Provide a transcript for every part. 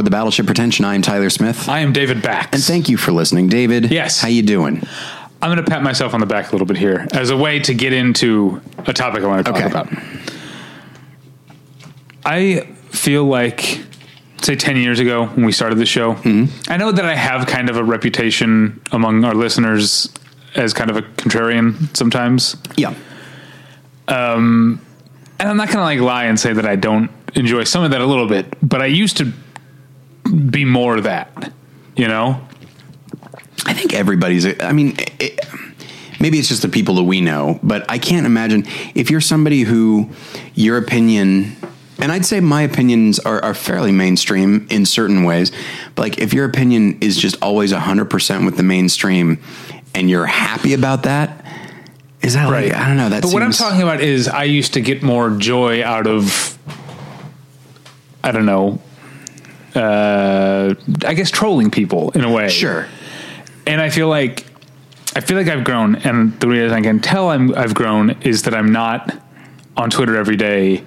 aboard the Battleship Pretension. I am Tyler Smith. I am David Bax. and thank you for listening, David. Yes. How you doing? I'm going to pat myself on the back a little bit here as a way to get into a topic I want to talk Okay. about. I feel like, say, 10 years ago when we started the show, Mm-hmm. I know that I have kind of a reputation among our listeners as kind of a contrarian sometimes. Yeah. Um and I'm not going to like lie and say that I don't enjoy some of that a little bit, but I used to be more of that, you know? I think everybody's. I mean, it, maybe it's just the people that we know, but I can't imagine if you're somebody who your opinion, and I'd say my opinions are, are fairly mainstream in certain ways, but like if your opinion is just always 100% with the mainstream and you're happy about that, is that like, I don't know. That but what I'm talking about is I used to get more joy out of I don't know uh I guess trolling people in a way. Sure. And I feel like I feel like I've grown and the reason I can tell I'm I've grown is that I'm not on Twitter every day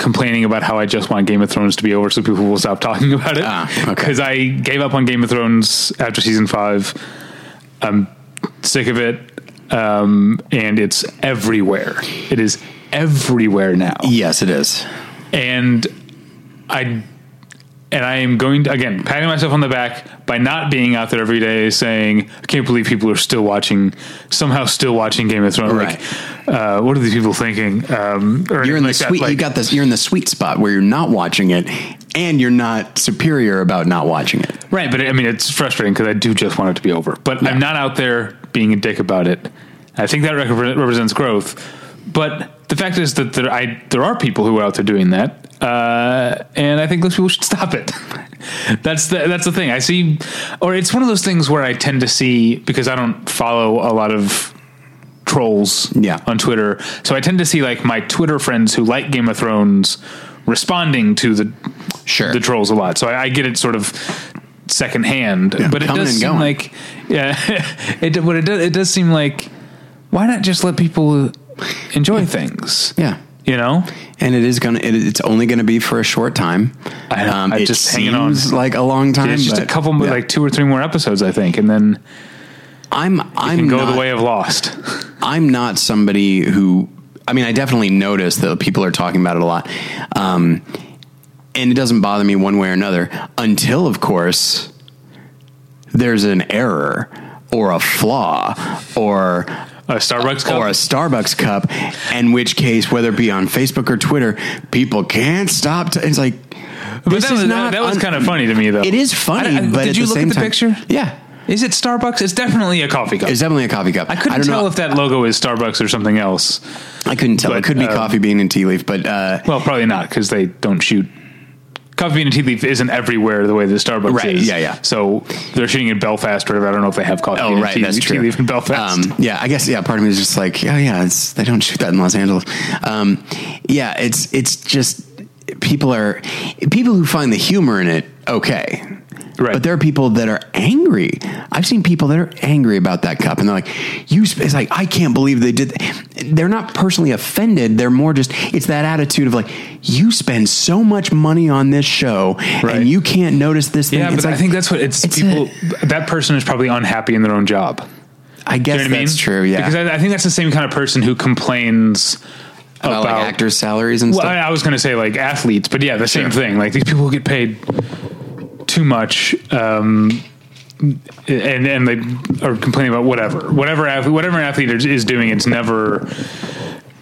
complaining about how I just want Game of Thrones to be over so people will stop talking about it. Ah, okay. Because I gave up on Game of Thrones after season five. I'm sick of it. Um, and it's everywhere. It is everywhere now. Yes, it is. And I and I am going to again patting myself on the back by not being out there every day saying I can't believe people are still watching somehow still watching Game of Thrones. Right. Like, uh, what are these people thinking? Um, or You're in anything the like sweet. Like, you got this. You're in the sweet spot where you're not watching it, and you're not superior about not watching it. Right, but I mean, it's frustrating because I do just want it to be over. But I'm not out there being a dick about it. I think that repre- represents growth. But the fact is that there, I, there are people who are out there doing that, uh, and I think those people should stop it. that's the that's the thing. I see, or it's one of those things where I tend to see because I don't follow a lot of trolls Yeah. on Twitter. So I tend to see like my Twitter friends who like Game of Thrones responding to the Sure. the trolls a lot. So I, I get it sort of secondhand. but it does seem going. like yeah, it what it does it does seem like why not just let people enjoy things? Yeah. You know? And it is gonna. It, it's only gonna be for a short time. I know, I'm it just hanging on. seems like a long time. it's just a couple more yeah. like two or three more episodes I think and then I'm. I'm can go not, the way of Lost. I'm not somebody who. I mean, I definitely notice that people are talking about it a lot, um, and it doesn't bother me one way or another until, of course, there's an error or a flaw or A Starbucks cup? or a Starbucks cup, in which case, whether it be on Facebook or Twitter, people can't stop. To, it's like, but this that was, is not that was un- kind of funny to me though. It is funny, I- I- but did you look at the time- picture? Yeah, Is it Starbucks? It's definitely a coffee cup. it's definitely a coffee cup. I couldn't don't tell know. if that logo is Starbucks or something else. I couldn't tell. it could be um, coffee bean and tea leaf, but uh, Well, probably not because they don't shoot. Coffee bean and tea leaf isn't everywhere the way the Starbucks Right, is. yeah, yeah. So they're shooting in Belfast or whatever. I don't know if they have coffee bean oh and tea, that's tea true. leaf in Belfast. Um, yeah, I guess yeah. Part of me is just like, oh yeah, it's they don't shoot that in Los Angeles. Um, yeah, it's it's just people are people who find the humor in it okay. Right. But there are people that are angry. I've seen people that are angry about that cup, and they're like, "You." It's like I can't believe they did. They're not personally offended. They're more just. It's that attitude of like, you spend so much money on this show, Right. and you can't notice this thing. yeah, It's but I think that's what it's, it's people. that person is probably unhappy in their own job. I guess You know what I mean? that's true. Yeah, Because I, I think that's the same kind of person who complains about, about, like actors' salaries and Well, stuff. I, I was going to say like athletes, but yeah, the same Sure. thing. Like these people get paid too much, um, and and they are complaining about whatever, whatever athlete, whatever an athlete is, is doing. It's never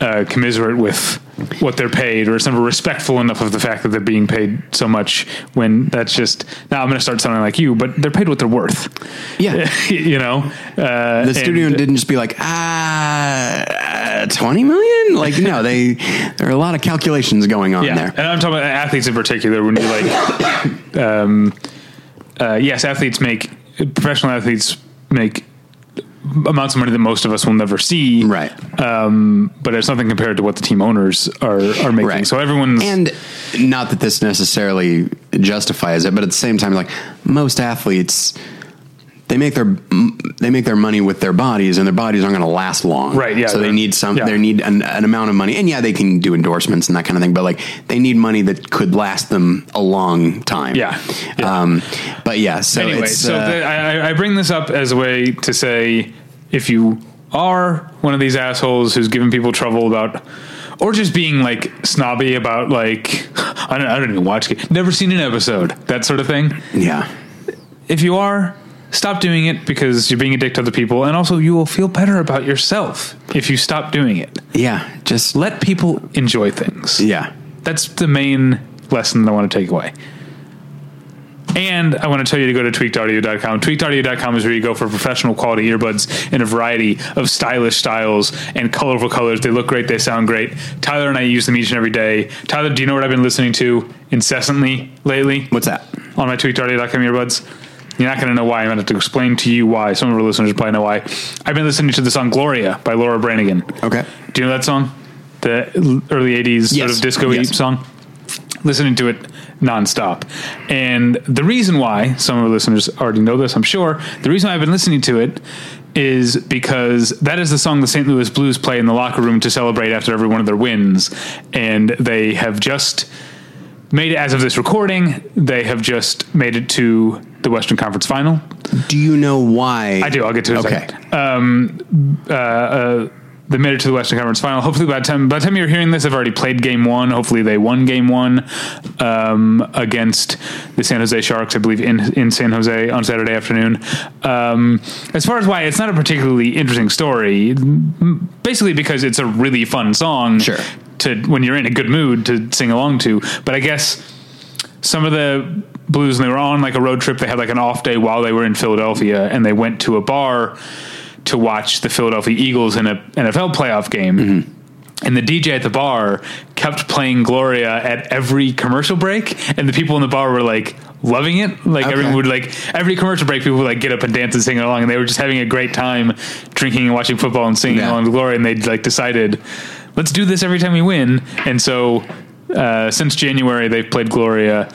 uh, commiserate with what they're paid, or it's never respectful enough of the fact that they're being paid so much. When that's just now, I'm going to start sounding like you, but they're paid what they're worth. Yeah. you know, uh, the studio and- didn't just be like ah uh, 20 million like no they there are a lot of calculations going on Yeah, there and I'm talking about athletes in particular. When you like, um, uh, yes, athletes make professional athletes make amounts of money that most of us will never see, right. Um, but it's nothing compared to what the team owners are are making. right. So everyone's and not that this necessarily justifies it but at the same time like most athletes they make their they make their money with their bodies, and their bodies aren't going to last long. Right, yeah, So they need some. yeah. They need an, an amount of money, and yeah, they can do endorsements and that kind of thing. But like, they need money that could last them a long time. Yeah, yeah. Um. But yeah. So anyway, so uh, the, I, I bring this up as a way to say if you are one of these assholes who's giving people trouble about, or just being like snobby about like I don't, I don't even watch it, never seen an episode, that sort of thing. yeah. If you are, stop doing it because you're being a dick to other people, and also you will feel better about yourself if you stop doing it. Yeah. Just Let people enjoy things. yeah. That's the main lesson that I want to take away. And I want to tell you to go to tweakedaudio.com. Tweakedaudio.com is where you go for professional quality earbuds in a variety of stylish styles and colorful colors. They look great, they sound great. Tyler and I use them each and every day. Tyler, do you know what I've been listening to incessantly lately What's that? on my tweakedaudio.com earbuds? You're not going to know why. I'm going to have to explain to you why. Some of our listeners probably know why. I've been listening to the song Gloria by Laura Branigan. Okay. Do you know that song? The early 80s sort of disco Yes. song? Listening to it nonstop. And the reason why, some of our listeners already know this, I'm sure, the reason I've been listening to it is because that is the song the St. Louis Blues play in the locker room to celebrate after every one of their wins. And they have just made it, as of this recording, they have just made it to the Western Conference final. Do you know why? I do. I'll get to it. Okay. Um, uh, uh, they made it to the Western Conference Final. Hopefully, by the time by the time you're hearing this, I've already played Game One. Hopefully, they won Game One um, against the San Jose Sharks, I believe, in in San Jose on Saturday afternoon. Um, as far as why, it's not a particularly interesting story. Basically, because it's a really fun song. Sure. To when you're in a good mood to sing along to, but I guess some of the blues and they were on like a road trip. They had like an off day while they were in philadelphia and they went to a bar to watch the philadelphia eagles in a nfl playoff game. And the dj at the bar kept playing gloria at every commercial break and the people in the bar were like loving it. Like Okay. everyone would like every commercial break people would like get up and dance and sing along and they were just having a great time drinking and watching football and singing Yeah. along to gloria and they like decided let's do this every time we win. And so uh, since January, they've played Gloria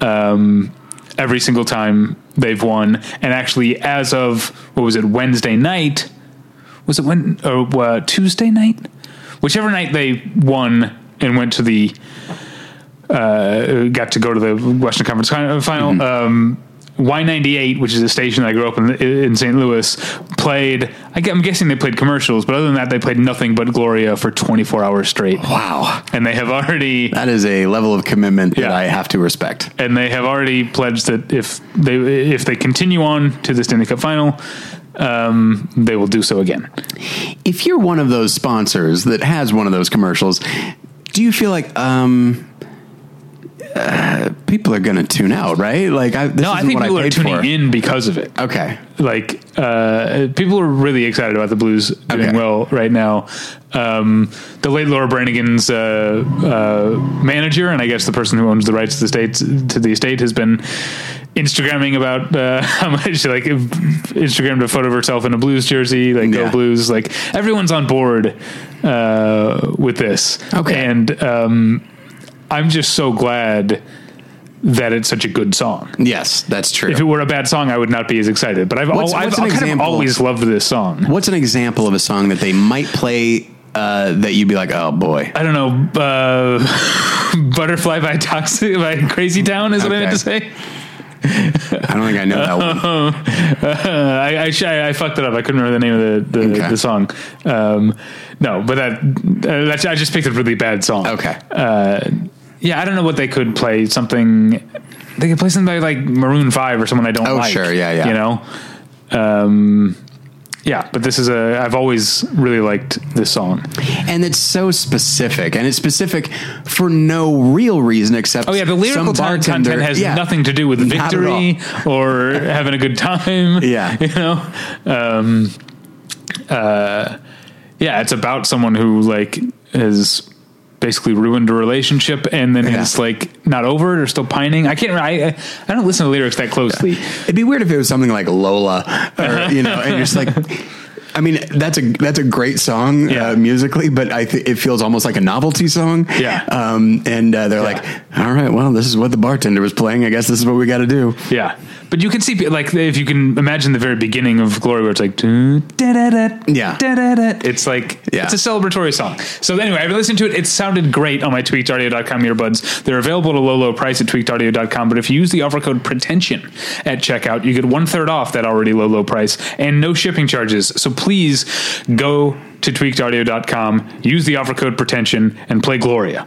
um, every single time they've won. And actually, as of what was it, Wednesday night? Was it when or uh, Tuesday night? Whichever night they won and went to the uh, got to go to the Western Conference fin- final. Um, Y98, which is a station that I grew up in, in St. Louis, played. I'm guessing they played commercials, but other than that, they played nothing but Gloria for 24 hours straight. Wow. And they have already That is a level of commitment that I have to respect. and they have already pledged that if they if they continue on to the Stanley Cup final, um, they will do so again. If you're one of those sponsors that has one of those commercials, do you feel like um, uh, people are going to tune out, right? Like, I, this No, I think what people are paid tuning for. in because of it. Okay. Like uh, people are really excited about the Blues doing Okay. well right now. Um, the late Laura Branigan's uh, uh, manager, and I guess the person who owns the rights to the states to the estate, has been Instagramming about uh, how much like Instagrammed a photo of herself in a Blues jersey, like Yeah. go Blues. Like everyone's on board uh, with this. Okay. and um, I'm just so glad that it's such a good song. Yes, that's true. If it were a bad song, I would not be as excited. But I've, What's- al- what's I've kind of always loved this song. What's an example of a song that they might play uh, that you'd be like, oh boy? I don't know. Uh, Butterfly by Toxic by Crazy Town is what I meant to say. I don't think I know that one. Uh, I, I, sh- I fucked it up. I couldn't remember the name of the the, Okay. the song. Um, no, but that uh, that's, I just picked a really bad song. Okay. Uh, yeah, I don't know what they could play. Something they could play something like Maroon Five or someone I don't Oh, like. sure. Yeah, yeah. You know. Um, yeah, but this is a. I've always really liked this song. and it's so specific, and it's specific for no real reason except Oh yeah, the lyrical content has yeah. nothing to do with Not at all. victory or having a good time. Yeah. you know. Um, uh, yeah, it's about someone who like has basically ruined a relationship and then Yeah. like not over it or still pining. I can't. I I don't listen to lyrics that closely. It'd be weird if it was something like Lola, or you know, and you're just like. I mean, that's a that's a great song Yeah. uh, musically, but I th- it feels almost like a novelty song. Yeah. Um, and uh, they're like, all right, well, this is what the bartender was playing. I guess this is what we got to do. Yeah, but you can see like if you can imagine the very beginning of Gloria, where it's like Yeah. it's like Yeah. it's a celebratory song. So anyway, I've listened to it. It sounded great on my tweakedaudio.com earbuds. They're available at a low low price at tweakedaudio.com. But if you use the offer code pretension at checkout, you get one third off that already low low price and no shipping charges. So please go to tweakedaudio.com, use the offer code pretension, and play Gloria.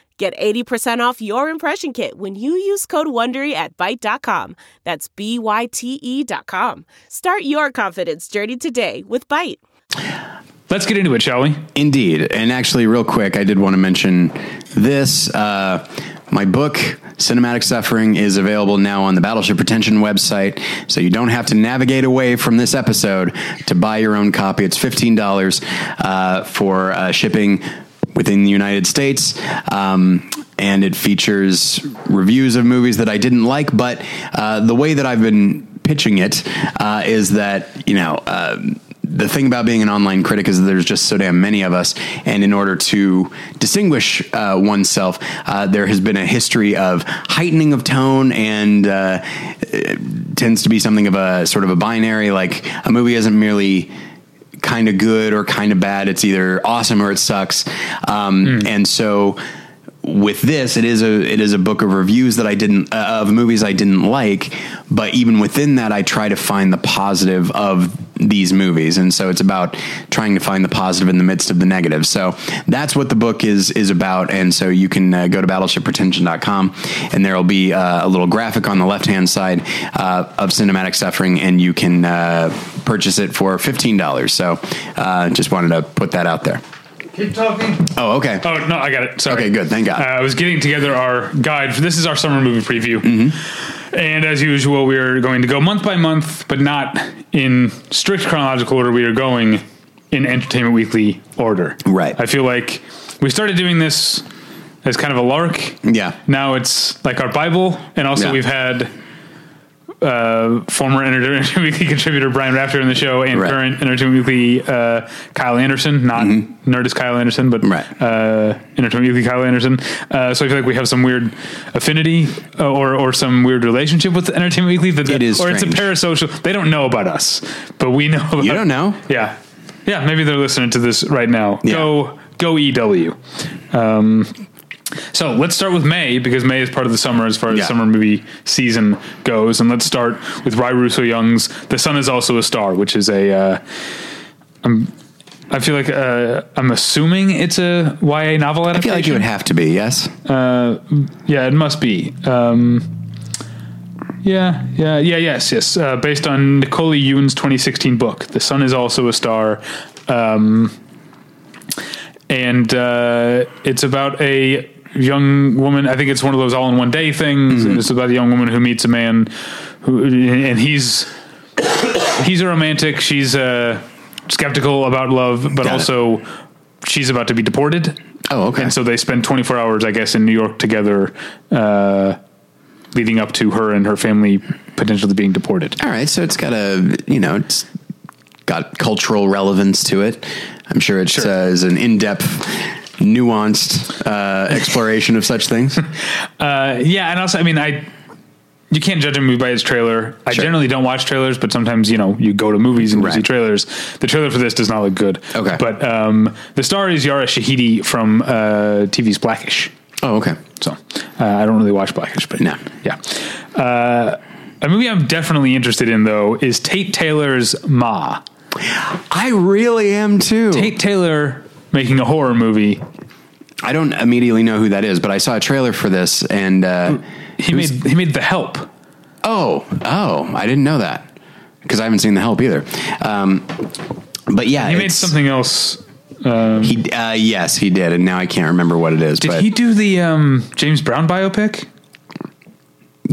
Get 80% off your impression kit when you use code WONDERY at Byte.com. That's B-Y-T-E dot com. Start your confidence journey today with Byte. Let's get into it, shall we? Indeed. And actually, real quick, I did want to mention this. Uh, my book, Cinematic Suffering, is available now on the Battleship Pretension website. So you don't have to navigate away from this episode to buy your own copy. It's $15 uh, for uh, shipping within the United States. Um, and it features reviews of movies that I didn't like, but uh, the way that I've been pitching it uh, is that, you know, um, the thing about being an online critic is that there's just so damn many of us, and in order to distinguish uh, oneself, uh, there has been a history of heightening of tone, and uh, tends to be something of a sort of a binary. Like a movie isn't merely kind of good or kind of bad; it's either awesome or it sucks. Um, And so with this, it is a it is a book of reviews that I didn't uh, of movies I didn't like, but even within that, I try to find the positive of these movies, and so it's about trying to find the positive in the midst of the negative. So that's what the book is is about, and so you can uh, go to battleshippretension.com, and there will be uh, a little graphic on the left hand side uh, of cinematic suffering, and you can uh, purchase it for fifteen dollars. So uh, just wanted to put that out there. Keep talking. Oh, okay. Oh no, I got it. Sorry. Okay, good. Thank God. Uh, I was getting together our guide. For, this is our summer movie preview, Mm-hmm. And as usual, we are going to go month by month, but not in strict chronological order. We are going in Entertainment Weekly order. Right. I feel like we started doing this as kind of a lark. Yeah. Now it's like our Bible, and also Yeah. we've had. Uh, former Entertainment Weekly contributor Brian Raftery in the show, and Right. current Entertainment Weekly uh, Kyle Anderson, not Nerdist Kyle Anderson, but Mm-hmm. Right. uh, Entertainment Weekly Kyle Anderson. Uh, so I feel like we have some weird affinity uh, or or some weird relationship with Entertainment Weekly. That, It is or it's a parasocial. They don't know about us, but we know. About, You don't know? Yeah, yeah. Maybe they're listening to this right now. Yeah. Go go EW. Um, so let's start with May because May is part of the summer as far as Yeah. summer movie season goes, and let's start with Ry Russo Young's "The Sun Is Also a Star," which is a. Uh, I'm, I feel like uh, I'm assuming it's a YA novel adaptation. I feel like it would have to be, yes. Yeah, it must be. Um, yeah, yeah, yeah, yes, yes. Uh, based on Nicole Yoon's 2016 book, "The Sun Is Also a Star," um, and uh, it's about a young woman. I think it's one of those all-in-one day things. And it's about a young woman who meets a man who, and he's he's a romantic. She's uh, skeptical about love, but Got it. also she's about to be deported. Oh, okay. And so they spend 24 hours, I guess, in New York together, uh, leading up to her and her family potentially being deported. All right, so it's got a, you know, it's got cultural relevance to it. I'm sure it Sure. uh, is an in-depth, nuanced uh, exploration of such things. Uh, yeah, and also, I mean, I you can't judge a movie by its trailer. I Sure. generally don't watch trailers, but sometimes you know you go to movies and you see trailers. The trailer for this does not look good. Okay. but um, the star is Yara Shahidi from uh, TV's Blackish. Oh, okay. So uh, I don't really watch Blackish, but No. yeah. Uh, a movie I'm definitely interested in though is Tate Taylor's Ma. I really am too. Tate Taylor making a horror movie. I don't immediately know who that is, but I saw a trailer for this, and uh, He made he made The Help. oh, oh, I didn't know that because I haven't seen The Help either. Um, but yeah, He made something else Um, He, uh, yes, he did, and now I can't remember what it is. did but he do the um, James Brown biopic?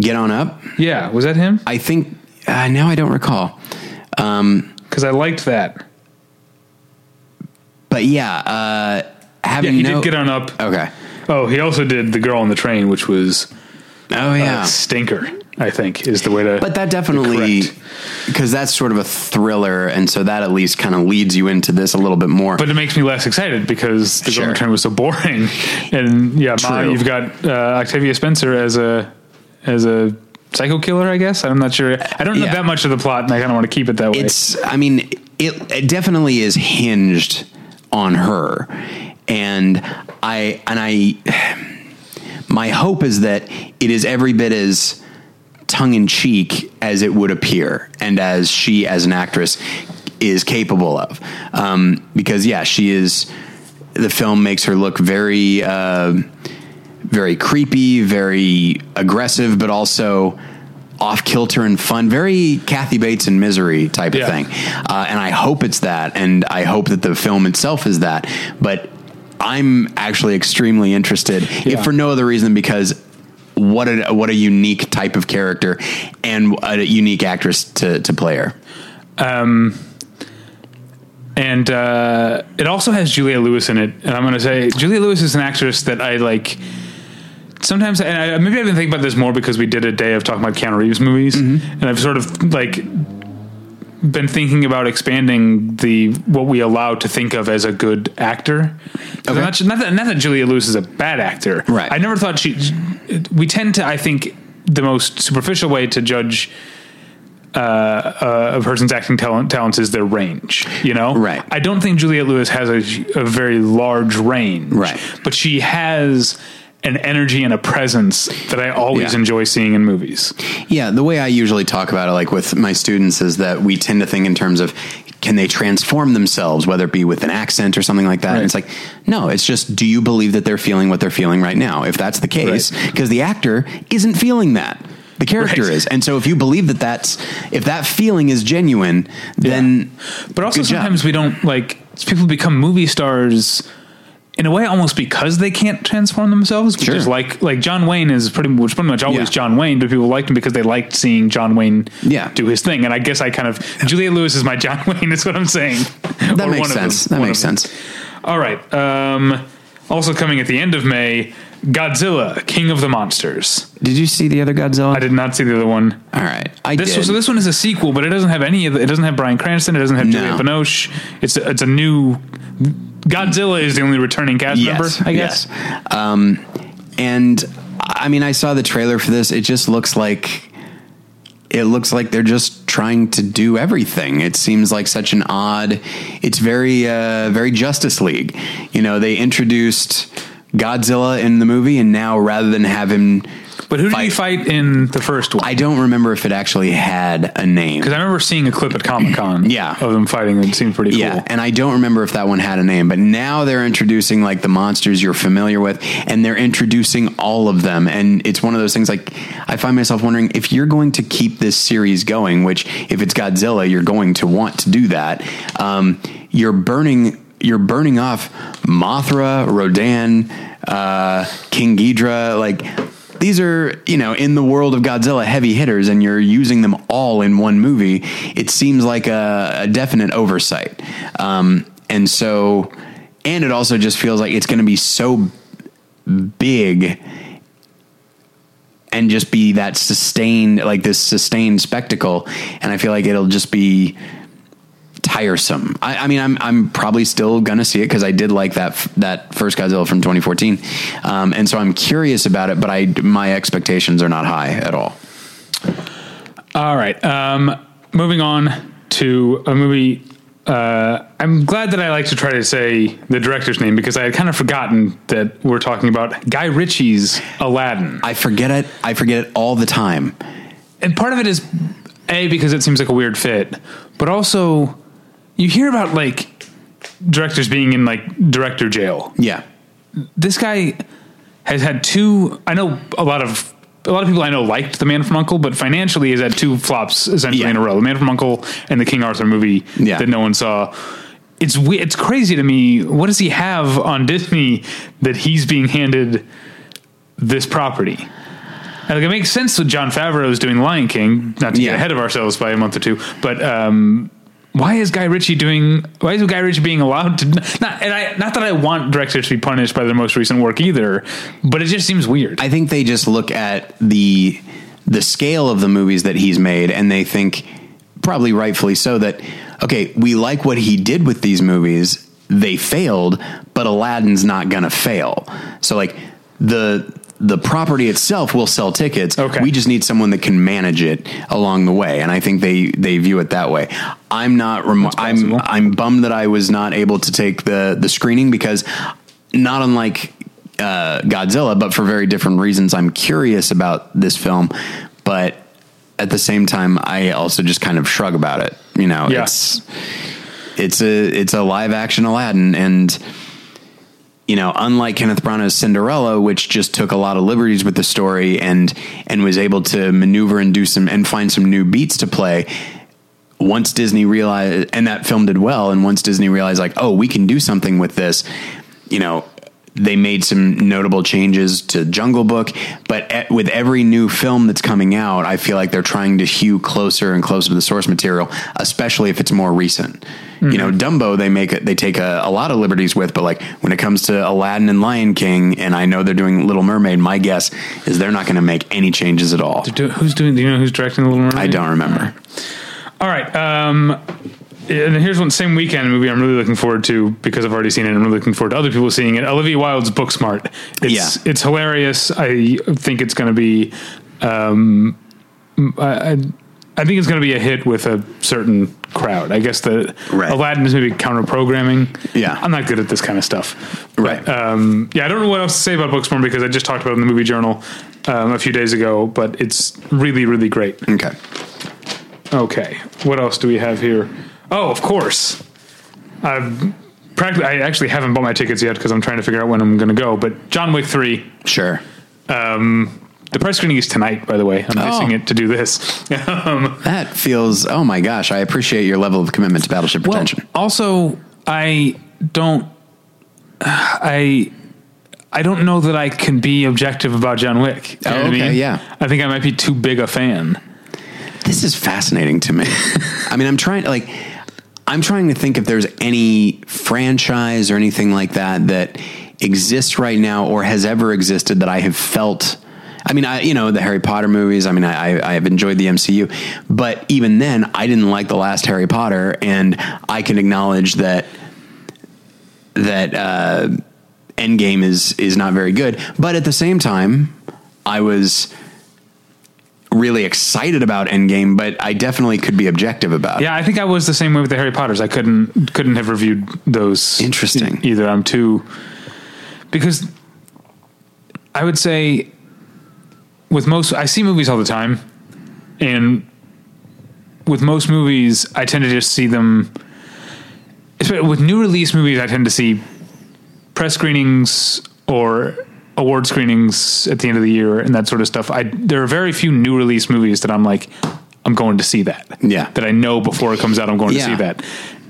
get on up? Yeah, was that him? I think uh, now I don't recall. Um, Because I liked that. But yeah, uh, Yeah, having he no, did get on up. okay. Oh, he also did the girl on the train, which was Oh yeah, stinker. I think is the way to. but that definitely because that's sort of a thriller, and so that at least kind of leads you into this a little bit more. But it makes me less excited because the Sure. girl on the train was so boring. And yeah, Ma, you've got uh, Octavia Spencer as a as a psycho killer. I guess I'm not sure. I don't know Yeah. that much of the plot, and I kind of want to keep it that way. it's i mean it, it definitely is hinged on her. And i and i my hope is that it is every bit as tongue-in-cheek as it would appear and as she as an actress is capable of. Um, because yeah she is the film makes her look very uh, very creepy, very aggressive, but also off kilter and fun. Very Kathy Bates and Misery type of Yeah. thing. Uh, and I hope it's that, and I hope that the film itself is that. But I'm actually extremely interested, Yeah. if for no other reason because. What a what a unique type of character, and a unique actress to to play her. and uh, it also has Juliette Lewis in it. And I'm going to say Juliette Lewis is an actress that I like. Sometimes, and I, maybe I've been thinking about this more because we did a day of talking about Keanu Reeves movies, and I've sort of like been thinking about expanding the what we allow to think of as a good actor. Okay. Not, not that not that Juliette Lewis is a bad actor. Right. I never thought she. We tend to, I think, the most superficial way to judge uh, a person's acting talent talents is their range. You know, Right. I don't think Juliette Lewis has a, a very large range, Right. But she has an energy and a presence that I always Yeah. enjoy seeing in movies. Yeah, the way I usually talk about it, like with my students, is that we tend to think in terms of can they transform themselves, whether it be with an accent or something like that. And it's like, no, it's just do you believe that they're feeling what they're feeling right now? If that's the case, Right. because the actor isn't feeling that. The character Right. is. And so if you believe that that's, if that feeling is genuine, then. But also good job. sometimes we don't like people become movie stars in a way almost because they can't transform themselves. Which Sure. is like like John Wayne is pretty much pretty much always Yeah. John Wayne, but people liked him because they liked seeing John Wayne Yeah. do his thing. And I guess I kind of Juliette Lewis is my John Wayne. Is what I'm saying. That Or makes of them. sense. That makes sense. All right. Um, also coming at the end of May, Godzilla, King of the Monsters. Did you see the other Godzilla? I did not see the other one. All right. I This did. so this one is a sequel, but it doesn't have any of the, it doesn't have Bryan Cranston, it doesn't have No. Juliette Binoche. It's a, it's a new Godzilla is the only returning cast member, I guess. Yes. Um, and I mean, I saw the trailer for this. It just looks like it looks like they're just trying to do everything. It seems like such an odd. It's very uh, very Justice League. You know, they introduced Godzilla in the movie, and now rather than have him. But who did he fight in the first one? I don't remember if it actually had a name. Because I remember seeing a clip at Comic Con, Yeah. of them fighting. It seemed pretty cool. Yeah, and I don't remember if that one had a name, but now they're introducing like the monsters you're familiar with, and they're introducing all of them. And it's one of those things like I find myself wondering if you're going to keep this series going, which if it's Godzilla, you're going to want to do that. Um, you're burning. You're burning off Mothra, Rodan, uh, King Ghidorah, like these are you know in the world of Godzilla heavy hitters, and you're using them all in one movie. It seems like a, a definite oversight, um, and so, and it also just feels like it's going to be so big and just be that sustained like this sustained spectacle and i feel like it'll just be tiresome i, I mean i'm i'm probably still gonna see it because i did like that f- that first godzilla from 2014 um, and so i'm curious about it but i my expectations are not high at all All right. Um, moving on to a movie. Uh, I'm glad that I like to try to say the director's name because I had kind of forgotten that we're talking about Guy Ritchie's Aladdin. i forget it i forget it all the time and part of it is a because it seems like a weird fit, but also you hear about like directors being in like director jail. yeah This guy has had two. I know a lot of a lot of people I know liked The Man from Uncle, but financially has had two flops essentially Yeah. in a row: The Man from Uncle and the King Arthur movie Yeah. that no one saw. it's it's crazy to me. What does he have on Disney that he's being handed this property? Like it makes sense that Jon Favreau is doing Lion King. Not to Yeah. get ahead of ourselves by a month or two, but um, why is Guy Ritchie doing? Why is Guy Ritchie being allowed to? Not and I not that I want directors to be punished by their most recent work either, but it just seems weird. I think they just look at the the scale of the movies that he's made and they think probably rightfully so that okay, we like what he did with these movies. They failed, but Aladdin's not to fail. So like the the property itself will sell tickets. Okay. We just need someone that can manage it along the way, and I think they they view it that way. I'm not. Rem- I'm. I'm bummed that I was not able to take the the screening because not unlike uh, Godzilla, but for very different reasons. I'm curious about this film, but at the same time, I also just kind of shrug about it. You know, Yeah. it's it's a it's a live action Aladdin, and you know, unlike Kenneth Branagh's Cinderella, which just took a lot of liberties with the story and and was able to maneuver and do some and find some new beats to play. Once Disney realized, and that film did well, and once Disney realized, like, oh, we can do something with this, you know, they made some notable changes to Jungle Book. But at, with every new film that's coming out, I feel like they're trying to hew closer and closer to the source material, especially if it's more recent. You know, Dumbo, they make it, they take a, a lot of liberties with, but like when it comes to Aladdin and Lion King, and I know they're doing Little Mermaid, my guess is they're not going to make any changes at all. Do- who's doing? Do you know who's directing Little Mermaid? I don't remember. All right. Um, and here's one same weekend movie I'm really looking forward to because I've already seen it. And I'm really looking forward to other people seeing it. Olivia Wilde's Booksmart. It's, Yeah. it's hilarious. I think it's going to be. Um, I, I think it's going to be a hit with a certain crowd. I guess the Right. Aladdin is maybe counter programming. Yeah. I'm not good at this kind of stuff. Right. Um, yeah, I don't know what else to say about Booksmart because I just talked about it in the movie journal um, a few days ago, but it's really, really great. Okay. Okay. What else do we have here? Oh, of course. I've practically, I actually haven't bought my tickets yet because I'm trying to figure out when I'm going to go. But John Wick 3, Sure. the press screening is tonight, by the way. I'm Oh. it to do this. um, That feels, oh my gosh, I appreciate your level of commitment to Battleship well, also, I don't, I, I don't know that I can be objective about John Wick. You know Oh, what I okay, mean? yeah. I think I might be too big a fan. This is fascinating to me. I mean, I'm trying to like, I'm trying to think if there's any franchise or anything like that that exists right now or has ever existed that I have felt. I mean, I you know the Harry Potter movies. I mean, I I- have enjoyed the MCU, but even then, I didn't like the last Harry Potter, and I can acknowledge that that uh, Endgame is is not very good. But at the same time, I was really excited about Endgame, but I definitely could be objective about it. Yeah, I think I was the same way with the Harry Potters. I couldn't couldn't have reviewed those. Interesting. e- either. I'm too because I would say with most I see movies all the time, and with most movies I tend to just see them. With new release movies, I tend to see press screenings or award screenings at the end of the year and that sort of stuff. I there are very few new release movies that I'm like I'm going to see that. Yeah. that I know before it comes out I'm going Yeah. to see that.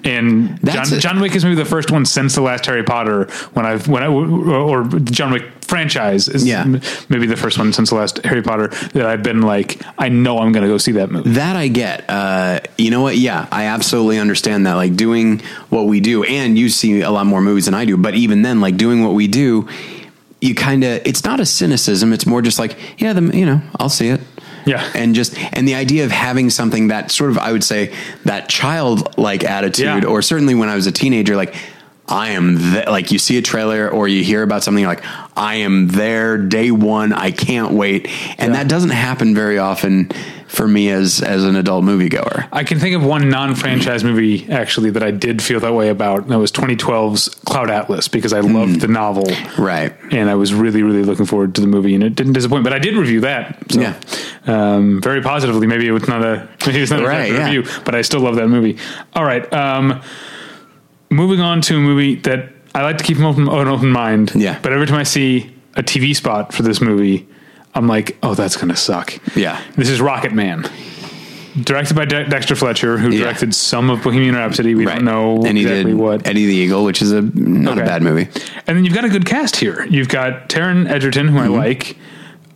And That's John, a- John Wick is maybe the first one since the last Harry Potter when I've when I or the John Wick franchise is Yeah. m- maybe the first one since the last Harry Potter that I've been like I know I'm going to go see that movie. That I get. Uh, you know what? Yeah, I absolutely understand that. Like doing what we do, and you see a lot more movies than I do. But even then, like doing what we do, you kind of it's not a cynicism. It's more just like, yeah, the you know, I'll see it. Yeah. and just and the idea of having something that sort of I would say that childlike attitude, Yeah. or certainly when I was a teenager, like. I am th- like you see a trailer or you hear about something like I am there day one I can't wait and Yeah. that doesn't happen very often for me as as an adult moviegoer. I can think of one non-franchise movie actually that I did feel that way about. And that was 2012's Cloud Atlas because I loved the novel, Right. and I was really, really looking forward to the movie, and it didn't disappoint. But I did review that, so, Yeah. um, very positively. Maybe it was not a maybe it's not Right, a yeah. review, but I still love that movie. All right, um, moving on to a movie that I like to keep an open, an open mind. Yeah. but every time I see a TV spot for this movie, I'm like, oh, that's gonna suck. Yeah. This is Rocket Man. directed by De- Dexter Fletcher, who Yeah. directed some of Bohemian Rhapsody. We don't know and he exactly did what. Eddie the Eagle, which is a not Okay. a bad movie. And then you've got a good cast here. You've got Taron Egerton, who Mm-hmm. I like.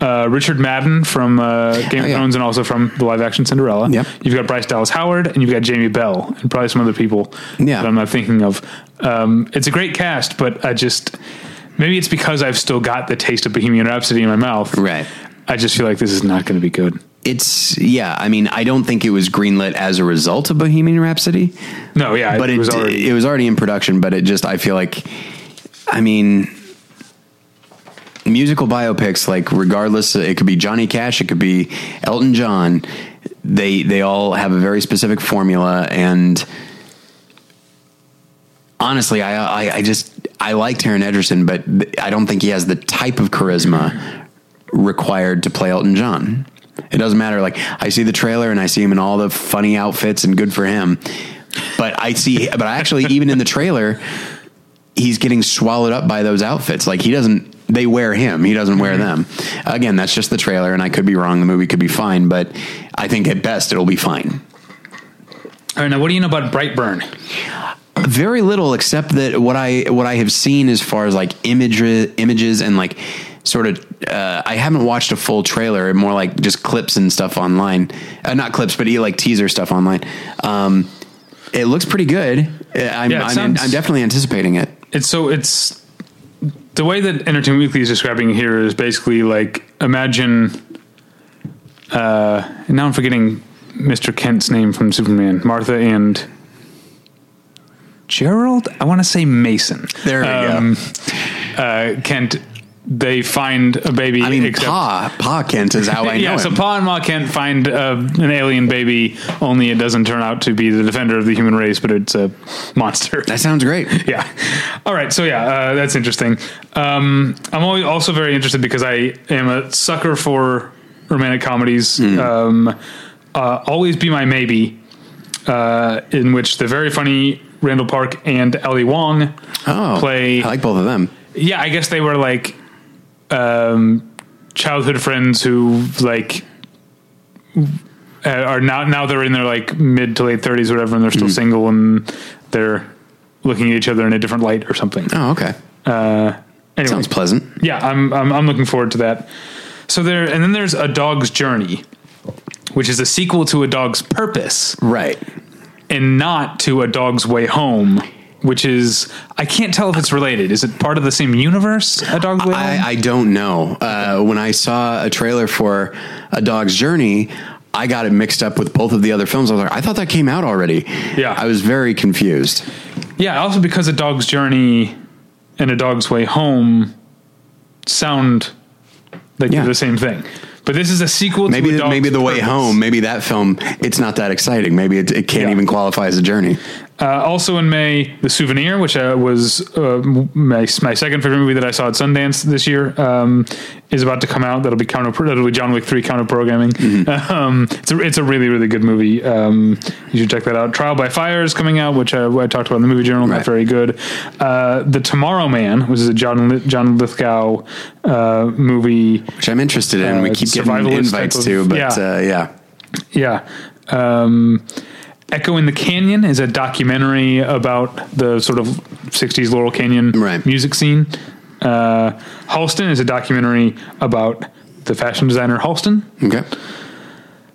Uh, Richard Madden from uh, Game Oh, of yeah. Thrones and also from the live action Cinderella. Yep. You've got Bryce Dallas Howard and you've got Jamie Bell and probably some other people Yeah. that I'm not thinking of. Um, it's a great cast, but I just maybe it's because I've still got the taste of Bohemian Rhapsody in my mouth. Right. I just feel like this is not going to be good. It's yeah. I mean, I don't think it was greenlit as a result of Bohemian Rhapsody, No, yeah, but it, was already. it was already in production. But it just I feel like, I mean, musical biopics like regardless, it could be Johnny Cash, it could be Elton John. They they all have a very specific formula, and honestly, I I, I just I like Taron Egerton, but th- I don't think he has the type of charisma required to play Elton John. It doesn't matter. Like I see the trailer and I see him in all the funny outfits and good for him. But I see, but actually, even in the trailer, he's getting swallowed up by those outfits. Like he doesn't, they wear him. He doesn't wear mm-hmm. them. Again, that's just the trailer, and I could be wrong. The movie could be fine, but I think at best it'll be fine. All right, now what do you know about Brightburn? Very little, except that what I what I have seen as far as like images, images and like sort of, uh, I haven't watched a full trailer. More like just clips and stuff online. Uh, not clips, but like teaser stuff online. Um, it looks pretty good. Uh, I'm Yeah, I'm, sounds- I'm definitely anticipating it. It's so it's the way that Entertainment Weekly is describing here is basically like imagine. Uh, and now I'm forgetting Mr. Kent's name from Superman. Martha and Gerald. I want to say Mason. There we go. Uh, Kent. They find a baby. I mean, except- Pa Pa Kent is how I know it. yeah, so. Pa and Ma Kent find uh, an alien baby, only it doesn't turn out to be the defender of the human race, but it's a monster. that sounds great. yeah. All right. So yeah, uh, that's interesting. Um, I'm always also very interested because I am a sucker for romantic comedies. Hmm. Um, uh, Always be my maybe, uh, in which the very funny Randall Park and Ellie Wong Oh, play. I like both of them. yeah, I guess they were like um, childhood friends who like uh, are now now they're in their like mid to late thirties, or whatever, and they're still single and they're looking at each other in a different light or something. Oh, okay. Uh, anyway, Sounds pleasant. yeah, I'm, I'm I'm looking forward to that. So there, and then there's a dog's journey, which is a sequel to a dog's purpose, Right. And not to a dog's way home. Which is, I can't tell if it's related. Is it part of the same universe? A dog's way home. I, I don't know. Uh, when I saw a trailer for A Dog's Journey, I got it mixed up with both of the other films. I was like, I thought that came out already. Yeah. I was very confused. Yeah, also because a dog's journey and a dog's way home sound like Yeah. the same thing. But this is a sequel Maybe maybe the way home, maybe that film, it's not that exciting. Maybe it, it can't Yeah. even qualify as a journey. Uh, also in May, The Souvenir, which uh, was uh, my, my second favorite movie that I saw at Sundance this year, um, is about to come out. That'll be counter. That'll be John Wick three counter programming. Mm-hmm. Um, it's a it's a really really good movie. Um, you should check that out. Trial by Fire is coming out, which I, I talked about in the movie journal. Not very good. Uh, the Tomorrow Man, which is a John John Lithgow uh, movie. Which I'm interested in. we Uh, keep getting invites of- to, but yeah. uh, yeah. Yeah. Um, Echo in the Canyon is a documentary about the sort of 60s Laurel Canyon Right. music scene. Uh, Halston is a documentary about the fashion designer Halston. Okay.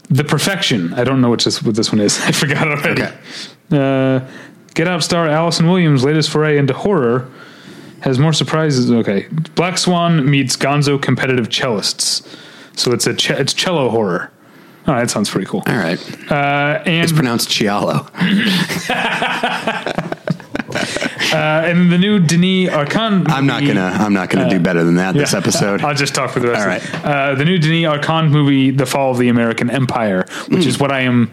The Perfection. I don't know what this, what this one is. I forgot already. Okay. Uh, Get Out star Allison Williams' latest foray into horror has more surprises. Okay. Black Swan meets Gonzo competitive cellists. So it's a ch- it's cello horror. Oh, that sounds pretty cool. All right. Uh, and It's pronounced Cialo. Uh, and the new Denys Arcand. I'm not gonna. I'm not gonna do better than that this episode. I'll just talk for the rest. All of it. Uh, the new Denys Arcand movie, The Fall of the American Empire, which Hmm. is what I am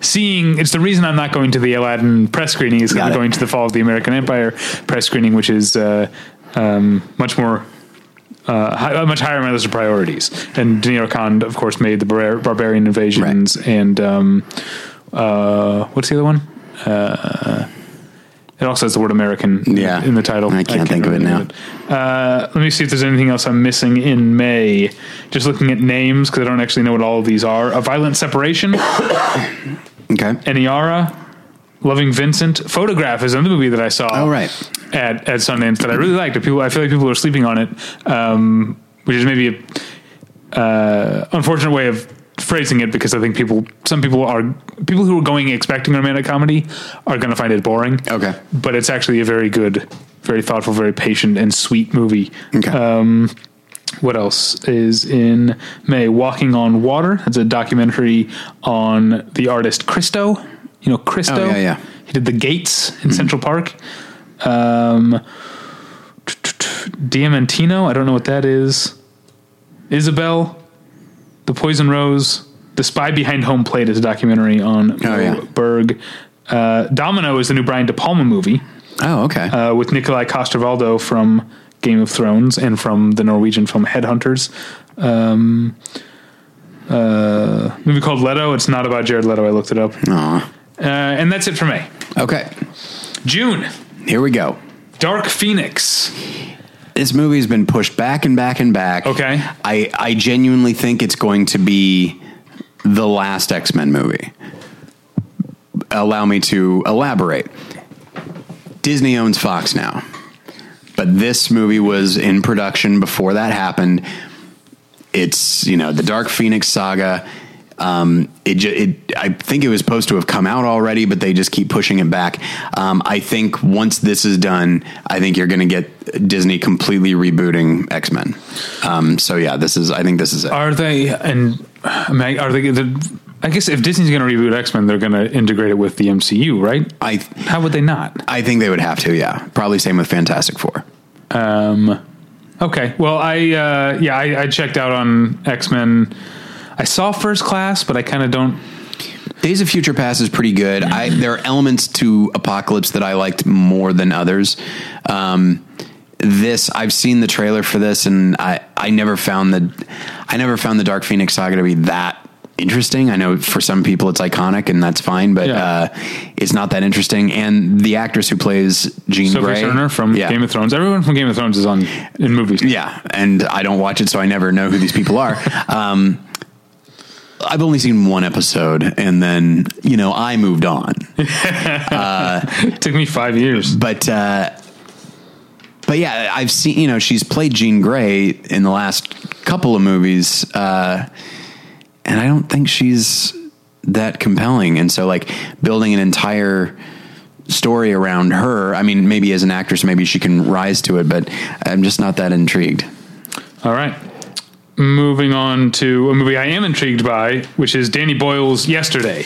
seeing. It's the reason I'm not going to the Aladdin press screening. Is I'm going to the Fall of the American Empire press screening, which is uh, um, much more. Uh, high, uh, much higher on my list of priorities, and Denys Arcand, of course, made the Bar- Barbarian Invasions, and um, uh, what's the other one? Uh, It also has the word American Yeah. in the title. I can't think of it remember the name of it. Uh, let me see if there's anything else I'm missing in May. Just looking at names because I don't actually know what all of these are. A Violent Separation, Okay. Aniara, Loving Vincent. Photograph is another movie that I saw. Oh, right. At, at Sundance that I really liked. People, I feel like people are sleeping on it, um, which is maybe a uh, unfortunate way of phrasing it because I think people, some people are people who are going expecting a romantic comedy are going to find it boring. Okay. but it's actually a very good, very thoughtful, very patient and sweet movie. Okay. Um, what else is in May? Walking on Water. That's a documentary on the artist Christo. You know Christo. Oh, yeah, yeah. He did the Gates in Central Park. Um, Diamantino. I don't know what that is. Isabel, The Poison Rose, The Spy Behind Home Plate is a documentary on Oh, yeah. Berg. Uh, Domino is the new Brian De Palma movie Oh, okay. uh, with Nikolaj Coster-Waldau from Game of Thrones and from the Norwegian film Headhunters. Um, uh, movie called Leto. It's not about Jared Leto. I looked it up. Aw. Uh, and that's it for me. Okay. June, Here we go. Dark Phoenix. This movie's been pushed back and back and back. Okay. I, I genuinely think it's going to be the last X Men movie. Allow me to elaborate. Disney owns Fox now, but this movie was in production before that happened. It's you know the Dark Phoenix saga. Um, it, ju- it I think it was supposed to have come out already, but they just keep pushing it back. Um, I think once this is done, I think you're going to get Disney completely rebooting X Men. Um, so yeah, this is I think this is it. Are they and I mean, are they? The, I guess if Disney's going to reboot X Men, they're going to integrate it with the MCU, right? I How would they not? I think they would have to. Yeah, probably same with Fantastic Four. Um, okay. Well, I uh, yeah, I, I checked out on X Men. I saw First Class, but I kind of don't. Days of Future Past is pretty good. I there are elements to Apocalypse that I liked more than others. Um, this I've seen the trailer for this, and I I never found the I never found the Dark Phoenix saga to be that interesting. I know for some people it's iconic, and that's fine, but Yeah. uh, it's not that interesting. And the actress who plays Jean Sophie Grey, Turner from yeah. Game of Thrones. Everyone from Game of Thrones is on in movies. Yeah, and I don't watch it, so I never know who these people are. Um, I've only seen one episode, and then you know I moved on. It took me five years. But uh, but yeah, I've seen you know she's played Jean Grey in the last couple of movies, uh, and I don't think she's that compelling. And so like building an entire story around her. I mean, maybe as an actress, maybe she can rise to it, but I'm just not that intrigued. All right. Moving on to a movie I am intrigued by, which is Danny Boyle's Yesterday.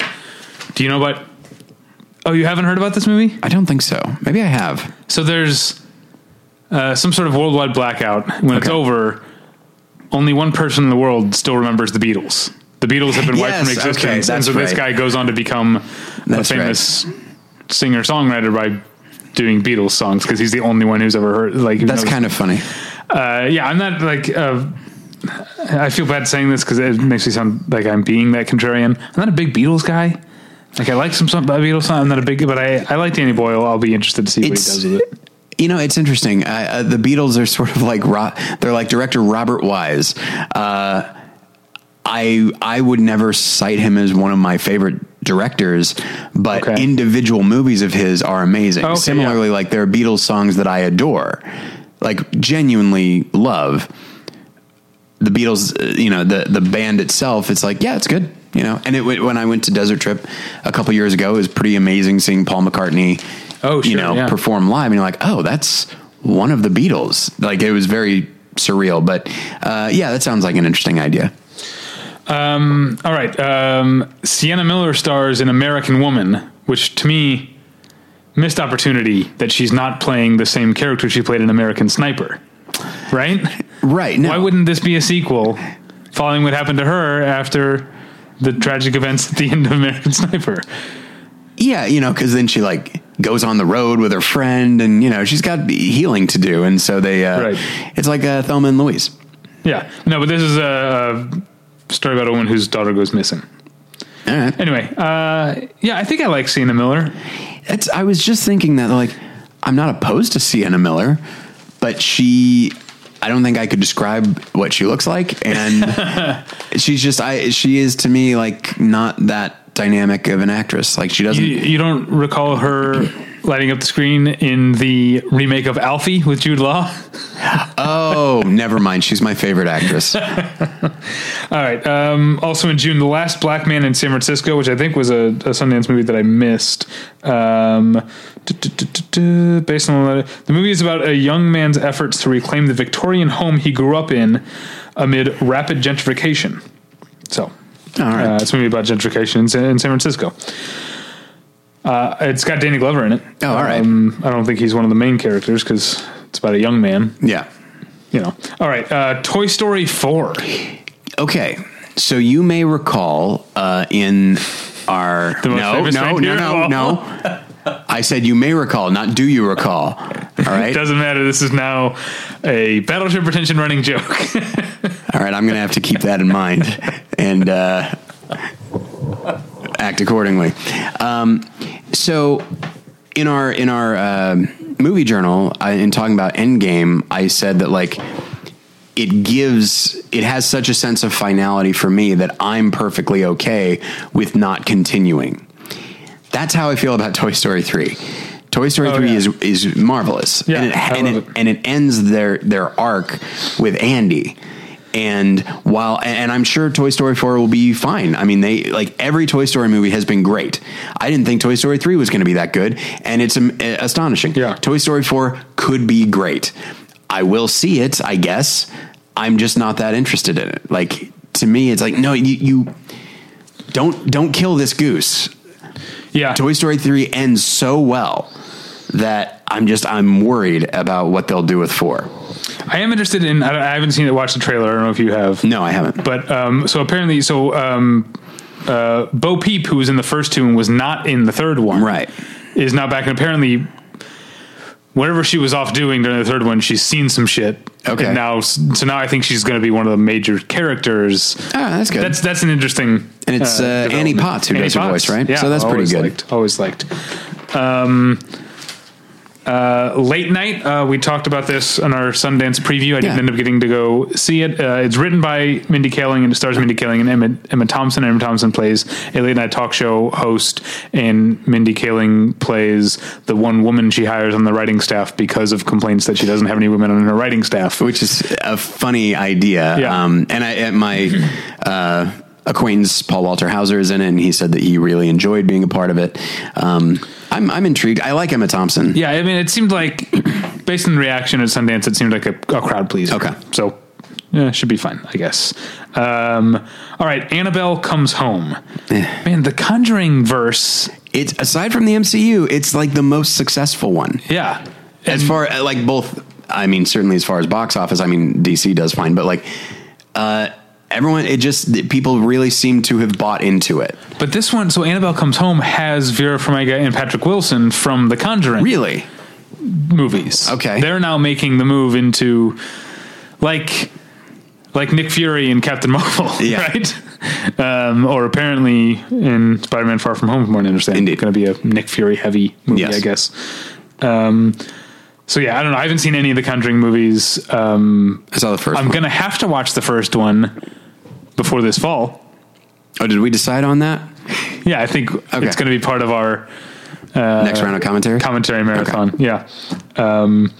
Do you know about? Oh, you haven't heard about this movie? I don't think so. Maybe I have. So there's uh, some sort of worldwide blackout. When it's over, only one person in the world still remembers the Beatles. The Beatles have been wiped from Yes, okay, existence, and that's so this guy goes on to become That's a famous singer songwriter by doing Beatles songs because he's the only one who's ever heard. Like That's knows- kind of funny. uh, yeah, I'm not like. Uh, I feel bad saying this because it makes me sound like I'm being that contrarian. I'm not a big Beatles guy. Like I like some some Beatles songs. I'm not a big, but I, I like Danny Boyle. I'll be interested to see what he does with it. You know, it's interesting. Uh, uh, the Beatles are sort of like Ro- they're like director Robert Wise. Uh, I I would never cite him as one of my favorite directors, but Okay. individual movies of his are amazing. Okay, Similarly, yeah. like there are Beatles songs that I adore, like genuinely love. The Beatles, uh, you know, the the band itself, it's like yeah, it's good, you know. And it when I went to Desert Trip a couple years ago, it was pretty amazing seeing Paul McCartney, Oh, you know, yeah. perform live, and you're like, oh, that's one of the Beatles. Like it was very surreal, but uh, yeah, that sounds like an interesting idea. Um, all right. Um, Sienna Miller stars in American Woman, which to me, missed opportunity that she's not playing the same character she played in American Sniper. Right? Right? No, Why wouldn't this be a sequel following what happened to her after the tragic events at the end of American Sniper? Yeah, you know, because then she like goes on the road with her friend, and you know she's got healing to do, and so they. Uh, Right. It's like uh, Thelma and Louise. Yeah. No, but this is a, a story about a woman whose daughter goes missing. All right. Anyway, uh, yeah, I think I like Sienna Miller. It's, I was just thinking that like I'm not opposed to Sienna Miller, but she I don't think I could describe what she looks like and she's just I she is to me like not that dynamic of an actress. Like she doesn't You, you don't recall her lighting up the screen in the remake of Alfie with Jude Law? Oh, never mind. She's my favorite actress. All right. Um, also in June, The Last Black Man in San Francisco, which I think was a, a Sundance movie that I missed. Um, based on the, the movie is about a young man's efforts to reclaim the Victorian home he grew up in amid rapid gentrification. So, All right. uh, it's a movie about gentrification in San Francisco. Uh, it's got Danny Glover in it. Oh, all right. Um, I don't think he's one of the main characters because it's about a young man. yeah. You know. All right. Uh, Toy Story Four. Okay. So you may recall uh, in our no no no no no. I said you may recall, not do you recall. All right. Doesn't matter. This is now a Battleship Pretension running joke. All right, I'm going to have to keep that in mind and uh, act accordingly. Um, so, in our in our um movie journal, I, in talking about Endgame, I said that like it gives it has such a sense of finality for me that I'm perfectly okay with not continuing. That's how I feel about Toy Story three. Toy Story Oh, three yeah. is is marvelous, Yeah, and it, and it, it. and it ends their their arc with Andy. And while and I'm sure Toy Story 4 will be fine. I mean, they like every Toy Story movie has been great. I didn't think Toy Story 3 was going to be that good, and it's um, astonishing. Yeah. Toy Story 4 could be great. I will see it, I guess. I'm just not that interested in it. Like to me, it's like no, you, you don't don't kill this goose. yeah. Toy Story 3 ends so well that I'm just I'm worried about what they'll do with 4. I am interested in. I, don't- I haven't seen it. Watch the trailer. I don't know if you have. No, I haven't. But um, so apparently, so um, uh, Bo Peep, who was in the first two and was not in the third one, Right. is now back. And apparently, whatever she was off doing during the third one, she's seen some shit. Okay. And now, so now I think she's going to be one of the major characters. Ah, that's good. That's that's an interesting. And it's, uh, Annie. Potts who does her voice, right? Yeah, So that's pretty good. Liked, always liked. Um, uh, late night. Uh, we talked about this on our Sundance preview. I didn't Yeah. end up getting to go see it. Uh, it's written by Mindy Kaling and it stars Mindy Kaling and Emma, Emma Thompson. Emma Thompson plays a late night talk show host, and Mindy Kaling plays the one woman she hires on the writing staff because of complaints that she doesn't have any women on her writing staff. which is a funny idea. Yeah. Um, and I, at my uh, acquaintance Paul Walter Hauser is in it, and he said that he really enjoyed being a part of it. Um, I'm I'm intrigued. I like Emma Thompson. Yeah, I mean, it seemed like, based on the reaction at Sundance, it seemed like a, a crowd pleaser. Okay. So, yeah, should be fine, I guess. Um, all right, Annabelle comes home. Man, the Conjuring verse, It's aside from the MCU, it's like the most successful one yeah. as far like both. I mean, certainly as far as box office, I mean DC does fine, but like uh, everyone, it just people really seem to have bought into it. But this one, so Annabelle comes home has Vera Farmiga and Patrick Wilson from the Conjuring Really, movies. Okay. they're now making the move into like like Nick Fury and Captain Marvel, Yeah. right? Um, or apparently in Spider-Man: Far From Home, from what I understand, Indeed. going to be a Nick Fury heavy movie, Yes. I guess. Um, so yeah, I don't know. I haven't seen any of the Conjuring movies. Um, I saw the 1st I'm one. going to have to watch the first one before this fall. oh, did we decide on that Yeah, I think Okay. it's going to be part of our next round of commentary? commentary marathon. Yeah. Um,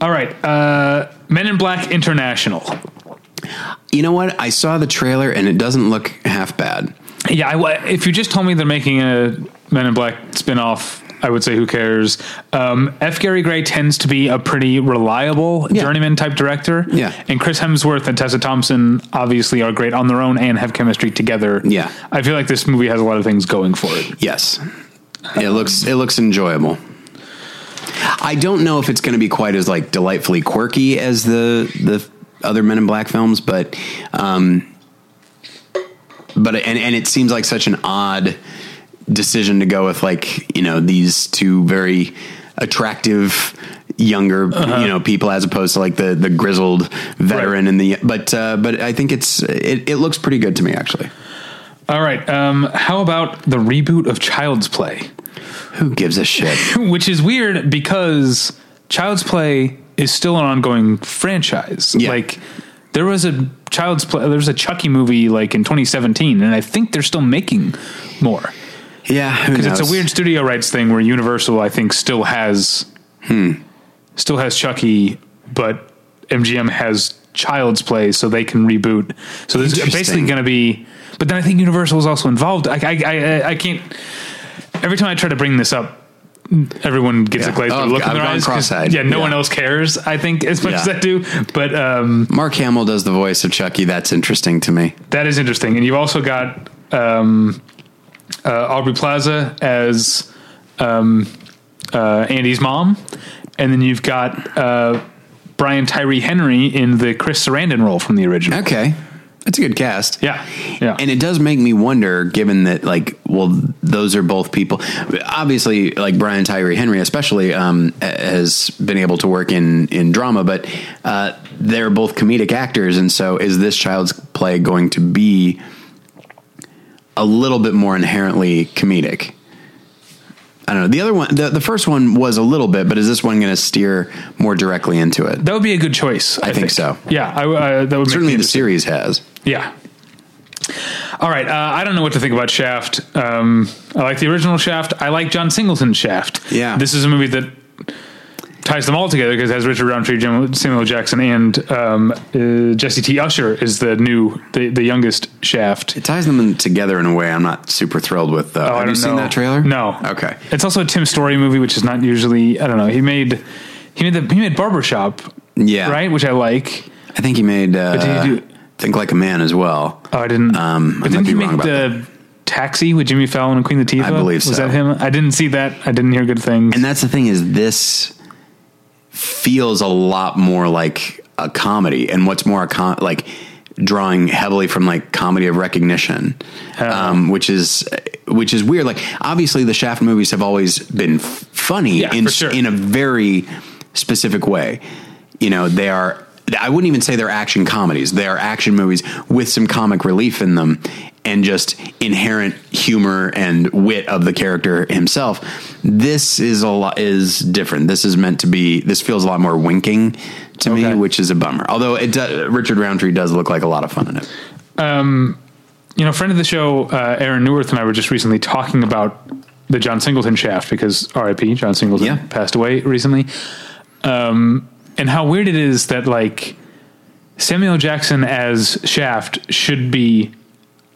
all right. Uh, Men in Black International. you know what? I saw the trailer and it doesn't look half bad. Yeah. I, if you just told me they're making a Men in Black spinoff, I would say who cares. Um, F. Gary Gray tends to be a pretty reliable Yeah. journeyman type director. Yeah. And Chris Hemsworth and Tessa Thompson obviously are great on their own and have chemistry together. Yeah. I feel like this movie has a lot of things going for it. Yes. It looks it looks enjoyable. I don't know if it's going to be quite as like delightfully quirky as the the other Men in Black films, but um but and and it seems like such an odd decision to go with like, you know, these two very attractive younger you know people as opposed to like the the grizzled veteran and the but uh but I think it's it, it looks pretty good to me actually. All right. Um, how about the reboot of Child's Play? Who gives a shit? Which is weird because Child's Play is still an ongoing franchise. Yeah. Like there was a Child's Play, there was a Chucky movie like in 2017, and I think they're still making more Yeah, because it's a weird studio rights thing where Universal, I think, still has still has Chucky, but MGM has Child's Play, so they can reboot. So there's Interesting. basically going to be. But then I think Universal is also involved. I, I, I, I can't. Every time I try to bring this up, everyone gets Yeah. a glazed Oh, look in I've their eyes. cross-eyed. Yeah, no Yeah. one else cares. I think as much Yeah. as I do, but um, Mark Hamill does the voice of Chucky. That's interesting to me. that is interesting. And you've also got um, uh, Aubrey Plaza as um, uh, Andy's mom, and then you've got uh, Brian Tyree Henry in the Chris Sarandon role from the original. Okay, that's a good cast. Yeah, yeah. And it does make me wonder, given that, like, well, those are both people. Obviously, like Brian Tyree Henry, especially, um, has been able to work in in drama, but uh, they're both comedic actors, and so is this child's play going to be a little bit more inherently comedic? I don't know. The other one, the, the first one was a little bit, but is this one going to steer more directly into it? that would be a good choice. I, think so. Yeah, I, uh, that would Certainly, the series has. Yeah. All right. Uh, I don't know what to think about Shaft. Um, I like the original Shaft. I like John Singleton's Shaft. Yeah. This is a movie that ties them all together because it has Richard Roundtree, Jim, Samuel Jackson, and um, uh, Jesse T. Usher is the new, the, the youngest Shaft. It ties them in together in a way I'm not super thrilled with, though. Oh, Have you seen know. that trailer? No. Okay. It's also a Tim Story movie, which is not usually. I don't know. He made he made the he made Barbershop. Yeah. Right, which I like. I think he made uh, did he do- Think Like a Man as well. Oh, I didn't. Um, but I didn't he make the Taxi with Jimmy Fallon and Queen Latifah? I believe Was that him? I didn't see that. I didn't hear good things. And that's the thing is this feels a lot more like a comedy and what's more a com- like drawing heavily from like comedy of recognition um, which is which is weird. Like obviously the shaft movies have always been f- funny Yeah, in sure. in a very specific way. You know they are I wouldn't even say they're action comedies. They are action movies with some comic relief in them and just inherent humor and wit of the character himself. This is a lot is different. This is meant to be. This feels a lot more winking to Okay. me, which is a bummer. Although it does, Richard Roundtree does look like a lot of fun in it. you know, friend of the show, uh, Aaron Neuwirth and I were just recently talking about the John Singleton shaft because R.I.P. John Singleton Yeah. passed away recently, um, and how weird it is that like Samuel Jackson as Shaft should be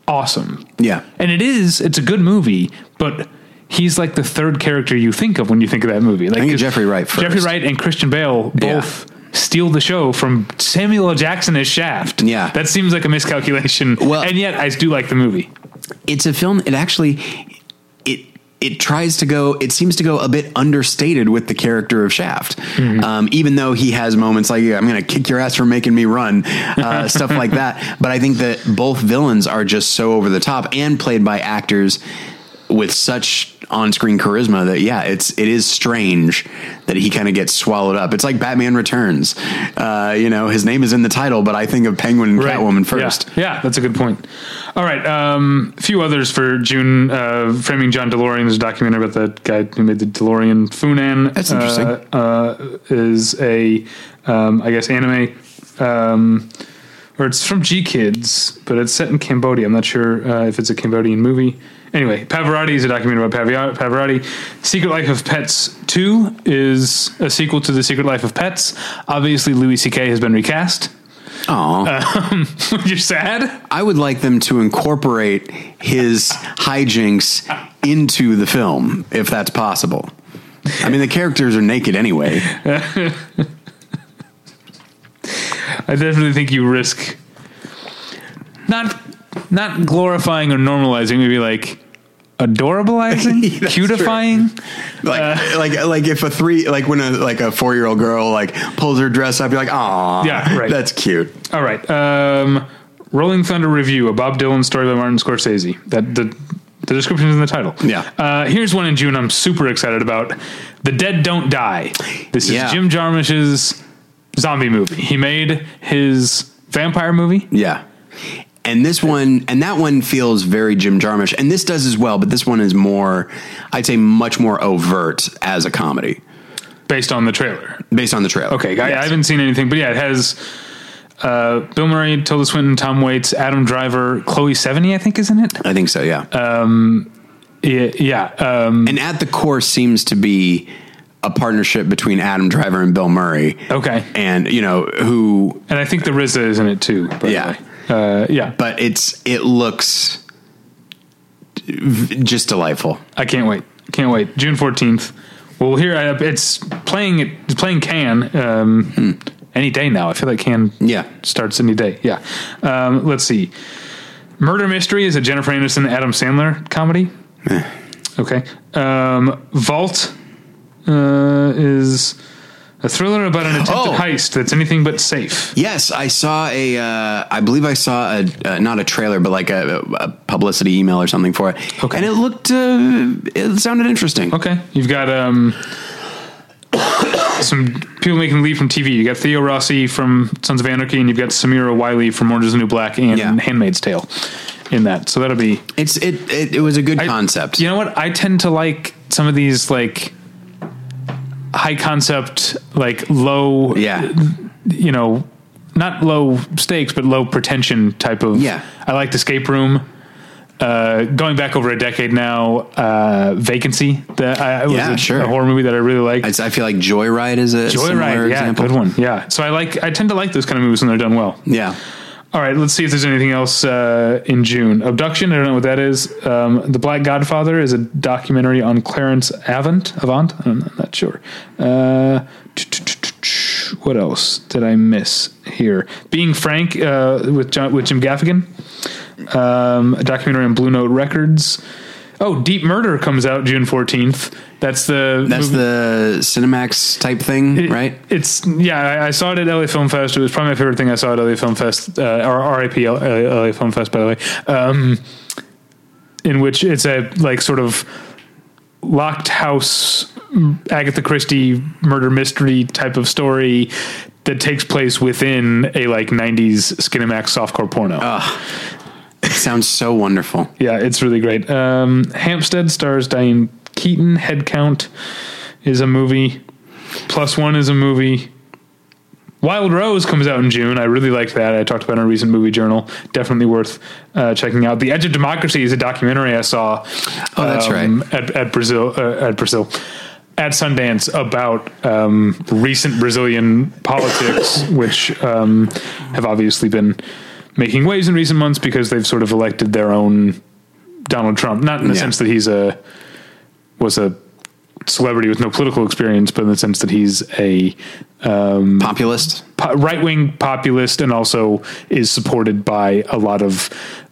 awesome, Yeah, and it is. It's a good movie, but. He's like the third character you think of when you think of that movie. Like Jeffrey Wright first. Jeffrey Wright and Christian Bale Yeah. both steal the show from Samuel L. Jackson as Shaft. Yeah. that seems like a miscalculation. Well- and yet I do like the movie. it's a film. It actually it tries to go. It seems to go a bit understated with the character of Shaft, um, even though he has moments like "I'm going to kick your ass for making me run," uh, stuff like that. But I think that both villains are just so over the top and played by actors with such on-screen charisma that yeah, it's it is strange that he kind of gets swallowed up. It's like Batman Returns. Uh, you know, his name is in the title, but I think of Penguin and Catwoman first. Yeah, yeah, that's a good point. All right, um, a few others for June. Uh, Framing John DeLorean is a documentary about the guy who made the DeLorean. Funan. That's interesting. Uh, uh, is a, um, I guess, anime. Um, or it's from GKIDS, but it's set in Cambodia. I'm not sure uh, if it's a Cambodian movie. Anyway, Pavarotti is a documentary about Pavarotti. Secret Life of Pets 2 is a sequel to The Secret Life of Pets. Obviously, Louis C.K. has been recast. Aw. Um, You're sad? I would like them to incorporate his hijinks into the film, if that's possible. I mean, the characters are naked anyway. I definitely think you risk not not glorifying or normalizing, maybe like adorabilizing, That's cutifying. Like, like, like if a three, like when a like a four year old girl like pulls her dress up, you're like, "Aw, Yeah, right. that's cute." All right. Um, Rolling Thunder Revue, a Bob Dylan story by Martin Scorsese. That the the description is in the title. Yeah. Uh, here's one in June. I'm super excited about. The Dead Don't Die. This is Yeah. Jim Jarmusch's zombie movie. He made his vampire movie. Yeah, And this one, and that one feels very Jim Jarmusch, and this does as well. But this one is more, I'd say, much more overt as a comedy based on the trailer. based on the trailer. Okay, I, I haven't seen anything, but yeah, it has uh, Bill Murray, Tilda Swinton, Tom Waits, Adam Driver, Chloe Sevigny, I think isn't it. I think so. Yeah. Yeah, yeah. Um, and at the core seems to be a partnership between Adam Driver and Bill Murray. okay, And you know who and I think the RZA is in it too. by the Yeah. Uh, yeah. but it's it looks just delightful. I can't wait. Can't wait. June fourteenth. Well, here uh, it's playing. It's playing Cannes um, any day now. I feel like Cannes Yeah. starts any day. Yeah. Um, let's see. Murder Mystery is a Jennifer Aniston Adam Sandler comedy. Okay. Um, Vault uh, is a thriller about an attempted Oh. heist that's anything but safe. Yes, I saw a. Uh, I believe I saw a uh, not a trailer, but like a, a publicity email or something for it. Okay. and it looked. Uh, it sounded interesting. Okay. You've got um, some people making the leap from TV. You got Theo Rossi from Sons of Anarchy, and you've got Samira Wiley from Orange is the New Black and Yeah. Handmaid's Tale in that. So that'll be It's it, it. It was a good I- concept. You know what? I tend to like some of these like high concept, like low, Yeah. you know, not low stakes, but low pretension type of. Yeah. I liked Escape Room. Uh, going back over a decade now, uh, Vacancy. That I, was Yeah, a, sure. a horror movie that I really liked. I, I feel like Joyride is a similar Joyride, yeah, example. good one. Yeah, so I like. I tend to like those kind of movies when they're done well. Yeah. All right, let's see if there's anything else uh, in June. Abduction, I don't know what that is. Um, the Black Godfather is a documentary on Clarence Avant. Avant? I'm not- sure. Uh, what else did I miss here? Being Frank uh, with with Jim Gaffigan. Um, a documentary on Blue Note Records. Oh, Deep Murder comes out June 14th. That's the That's movie- the Cinemax type thing, it- right? It's yeah. I, I saw it at LA Film Fest. It was probably my favorite thing I saw at LA Film Fest. Uh, or RIP LA, LA Film Fest, by the way. Um, in which it's a like sort of locked house Agatha Christie murder mystery type of story that takes place within a like '90s Skinemax softcore porno. It sounds so wonderful. Yeah, it's really great. Um, Hampstead stars Diane Keaton. Headcount is a movie. Plus One is a movie. Wild Rose comes out in June. I really liked that. I talked about it in a recent movie journal. Definitely worth uh, checking out. The Edge of Democracy is a documentary I saw. Oh, that's right. At, at Brazil, uh, at Brazil, at Sundance about um, recent Brazilian politics, which um, have obviously been making waves in recent months because they've sort of elected their own Donald Trump. Not in the Yeah. sense that he's a was a celebrity with no political experience, but in the sense that he's a Populist. po- right wing populist and also is supported by a lot of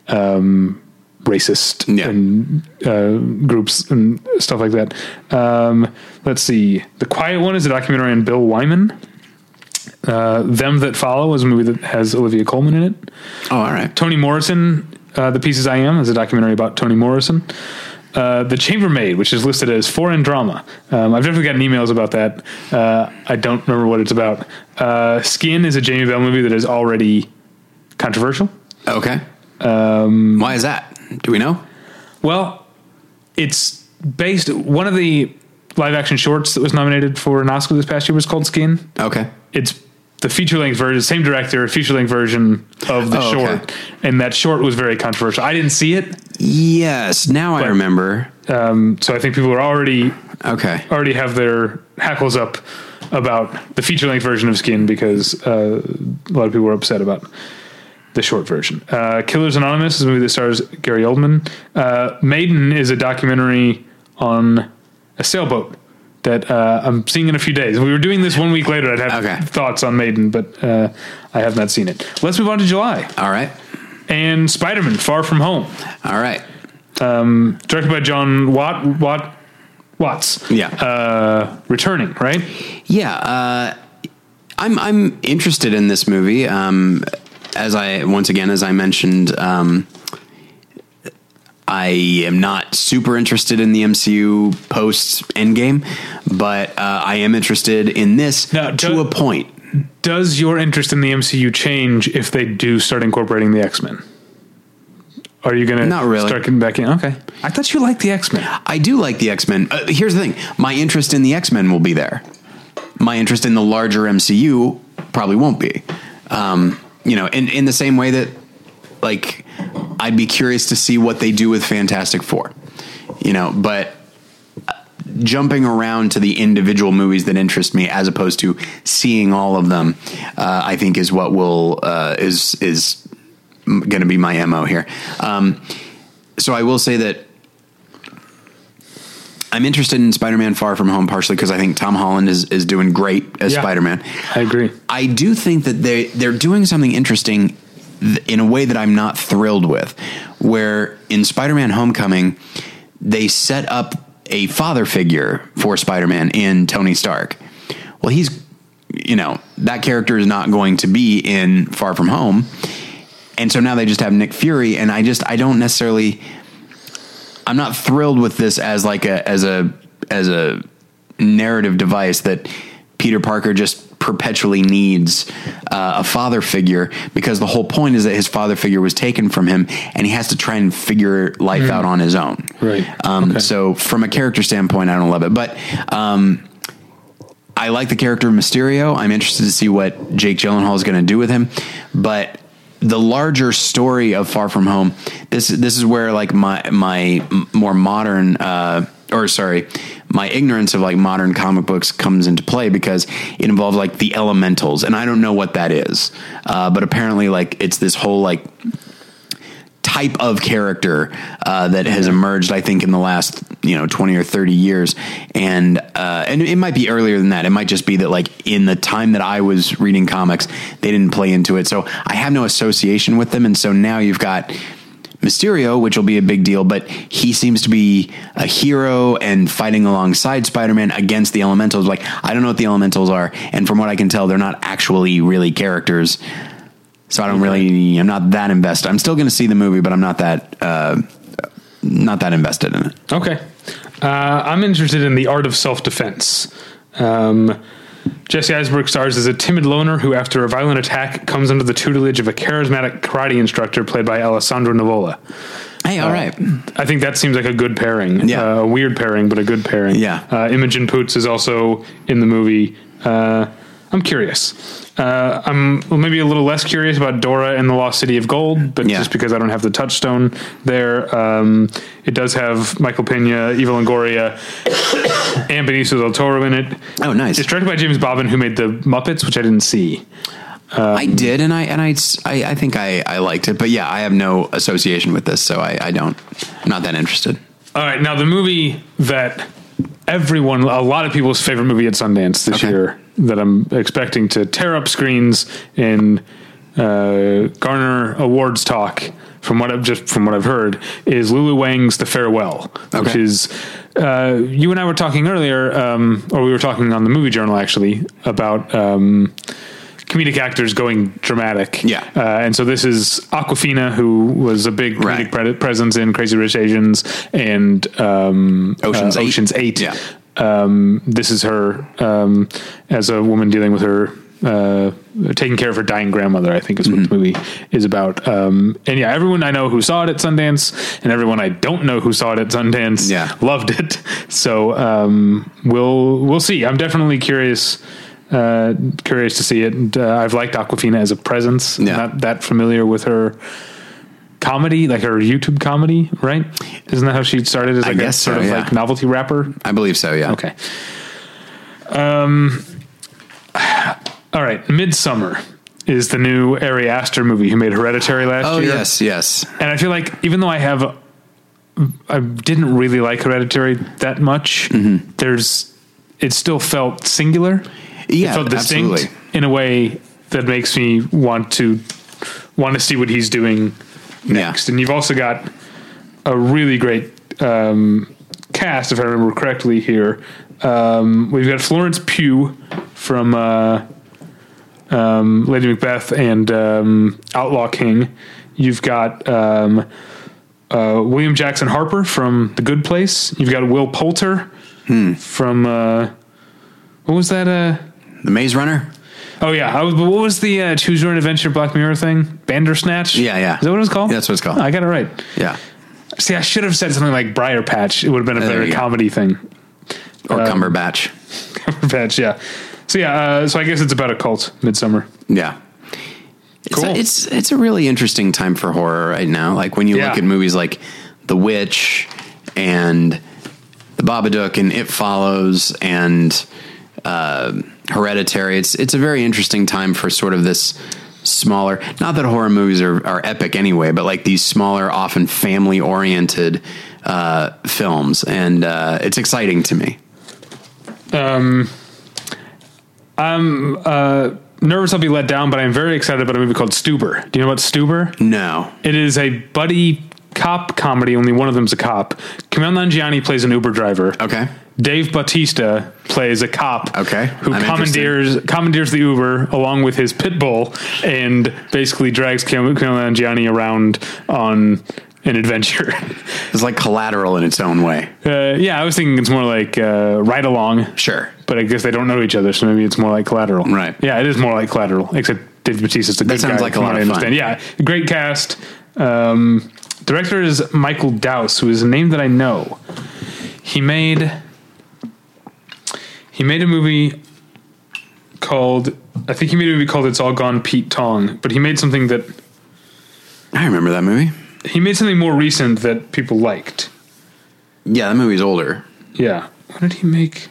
um, racist Yeah. and uh, groups and stuff like that. Um, let's see. The Quiet One is a documentary on Bill Wyman. Uh, Them That Follow is a movie that has Olivia Colman in it. Oh, all right. Toni Morrison, uh, The Pieces I Am, is a documentary about Toni Morrison. Uh, the Chambermaid, which is listed as foreign drama. Um, I've definitely gotten emails about that. Uh, I don't remember what it's about. Uh, Skin is a Jamie Bell movie that is already controversial. Okay. Um, Why is that? Do we know? Well, it's based. One of the live action shorts that was nominated for an Oscar this past year was called Skin. Okay. it's the feature length version, same director, feature length version of the Oh, okay. short, and that short was very controversial. I didn't see it, Yes. Now I remember. um, so I think people are already Okay. already have their hackles up about the feature length version of Skin because uh, a lot of people were upset about the short version. Uh, Killers Anonymous is a movie that stars Gary Oldman. Uh, Maiden is a documentary on a sailboat that uh, I'm seeing in a few days. We were doing this one week later. I'd have Okay. thoughts on Maiden, but uh, I have not seen it. Let's move on to July All right. and Spider-Man: Far From Home, All right. directed by John Watt. Watt Watts. Yeah. Uh, returning, right? Yeah, uh, I'm I'm interested in this movie. Um, as I once again, as I mentioned, um, I am not super interested in the MCU post Endgame, but uh, I am interested in this Now, to do- a point. Does your interest in the MCU change if they do start incorporating the X Men? Are you going to Not really. start getting back in? Okay. I thought you liked the X Men. I do like the X Men. Uh, here's the thing: my interest in the X Men will be there. My interest in the larger MCU probably won't be. Um, you know, in in the same way that, like, I'd be curious to see what they do with Fantastic Four. You know, but uh, jumping around to the individual movies that interest me as opposed to seeing all of them, uh, I think is what will uh, is is going to be my mo here. Um, so I will say that I'm interested in Spider-Man: Far From Home partially because I think Tom Holland is is doing great as Yeah. Spider-Man. I agree. I do think that they they're doing something interesting in a way that I'm not thrilled with. Where in Spider-Man: Homecoming, they set up a father figure for Spider-Man in Tony Stark. Well, he's you know that character is not going to be in Far From Home, and so now they just have Nick Fury, and I just I don't necessarily. I'm not thrilled with this as like a as a as a narrative device that Peter Parker just perpetually needs uh, a father figure because the whole point is that his father figure was taken from him and he has to try and figure life out on his own. Right. Um, Okay. So from a character standpoint, I don't love it, but um, I like the character of Mysterio. I'm interested to see what Jake Gyllenhaal is going to do with him, but the larger story of Far From Home, this this is where like my my m- more modern uh, or sorry, my ignorance of like modern comic books comes into play because it involves like the elementals, and I don't know what that is, uh, but apparently like it's this whole like type of character uh, that has emerged, I think, in the last you know twenty or thirty years, and uh, and it might be earlier than that. It might just be that like in the time that I was reading comics, they didn't play into it, so I have no association with them, and so now you've got. Mysterio, which will be a big deal, but he seems to be a hero and fighting alongside Spider-Man against the Elementals. Like I don't know what the Elementals are, and from what I can tell, they're not actually really characters. So I don't really, I'm not that invested. I'm still going to see the movie, but I'm not that, uh, not that invested in it. Okay. Uh, I'm interested in the art of self defense. Um, Jesse Eisenberg stars as a timid loner who, after a violent attack, comes under the tutelage of a charismatic karate instructor played by Alessandro Nivola. Hey, all right. I think that seems like a good pairing. Yeah. Uh, a weird pairing, but a good pairing. Yeah. Uh, Imogen Poots is also in the movie. I'm curious. Uh, I'm well, maybe a little less curious about Dora and the Lost City of Gold, but Yeah. just because I don't have the touchstone there. Um, it does have Michael Pena, Eva Longoria, and Benicio del Toro in it. Oh, nice. It's directed by James Bobin, who made the Muppets, which I didn't see. I did, and I and I, I, I think I, I liked it, but yeah, I have no association with this, so I, I don't, I'm not that interested. All right, now the movie that everyone, a lot of people's favorite movie at Sundance this Okay. year, that I'm expecting to tear up screens and uh, garner awards talk. From what I've just from what I've heard, is Lulu Wang's The Farewell, which is uh, you and I were talking earlier, um, or we were talking on the Movie Journal actually about um, comedic actors going dramatic. Yeah. Uh, and so this is Awkwafina, who was a big comedic Right. pre- presence in Crazy Rich Asians and um, Ocean's uh, Eight. Ocean's Eight. Yeah. Um, this is her um, as a woman dealing with her. Uh, taking care of her dying grandmother, I think is what Mm-hmm. the movie is about. Um, and yeah, everyone I know who saw it at Sundance, and everyone I don't know who saw it at Sundance, Yeah. loved it. So um, we'll we'll see. I'm definitely curious uh, curious to see it. And, uh, I've liked Awkwafina as a presence. Yeah. Not that familiar with her comedy, like her YouTube comedy, right? Isn't that how she started as I like a sort so, of yeah. like novelty rapper? I believe so. Yeah. Okay. Um. All right. Midsommar is the new Ari Aster movie who made Hereditary last Oh year. yes, yes. And I feel like even though I have, I didn't really like Hereditary that much. Mm-hmm. There's, it still felt singular. Yeah, it felt distinct absolutely. in a way that makes me want to want to see what he's doing next. And you've also got a really great um, cast, if I remember correctly. Here, um, we've got Florence Pugh from uh, um, Lady Macbeth and um, Outlaw King. You've got um, uh, William Jackson Harper from The Good Place. You've got Will Poulter Hmm. from uh, what was that? Uh, The Maze Runner. Oh yeah, I was, what was the uh, Choose Your Own Adventure Black Mirror thing? Bandersnatch. Yeah, yeah. Is that what it was called? That's what it's called. Oh, I got it right. Yeah. See, I should have said something like Briar Patch. It would have been a There better go. comedy thing. Or Um, Cumberbatch. Patch, yeah. So yeah, uh, so I guess it's about a cult. Midsommar. Yeah. It's, Cool. a, it's it's a really interesting time for horror right now. Like when you Yeah. look at movies like The Witch and The Babadook and It Follows and uh, Hereditary. It's it's a very interesting time for sort of this smaller. Not that horror movies are, are epic anyway, but like these smaller, often family oriented uh, films, and uh, it's exciting to me. Um, I'm uh, nervous I'll be let down, but I'm very excited about a movie called Stuber. Do you know about Stuber? No, It is a buddy cop comedy. Only one of them's a cop. Kumail Nanjiani plays an Uber driver. okay, Dave Bautista plays a cop. Okay, Who I'm commandeers commandeers the Uber along with his pit bull and basically drags Camille and Gianni around on an adventure. it's like Collateral in its own way. uh, yeah, I was thinking it's more like uh, ride along. Sure. But I guess they don't know each other, so maybe it's more like collateral. Right. Yeah, it is more like collateral, except Dave Bautista's a good guy. That sounds guy, like a lot of I fun. understand. Yeah, great cast. Um, director is Michael Dowse, who is a name that I know. He made he made a movie called I think he made a movie called It's All Gone Pete Tong, but he made something that I remember that movie. he made something more recent that people liked. Yeah, that movie's older. Yeah. What did he make?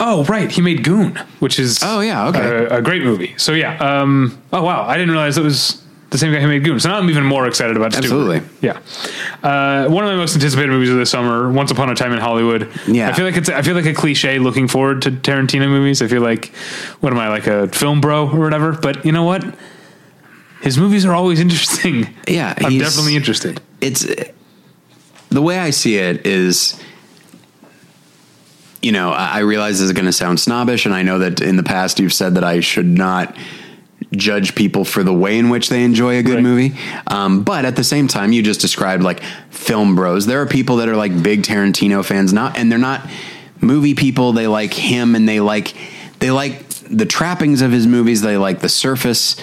Oh, right. He made Goon, which is Oh, yeah, okay. a, a great movie. So yeah. Um, oh wow, I didn't realize it was the same guy who made Goon. So now I'm even more excited about Stuber. Absolutely. Yeah. Uh, one of my most anticipated movies of the summer, Once Upon a Time in Hollywood. Yeah. I feel like it's I feel like a cliche looking forward to Tarantino movies. I feel like what am I like a film bro or whatever? But you know what? His movies are always interesting. Yeah, I'm definitely interested. It's the way I see it is. You know, I I realize this is going to sound snobbish, and I know that in the past you've said that I should not judge people for the way in which they enjoy a good Right. movie. Um, but at the same time, you just described like film bros. There are people that are like big Tarantino fans, not and they're not movie people. They like him, and they like they like the trappings of his movies. They like the surface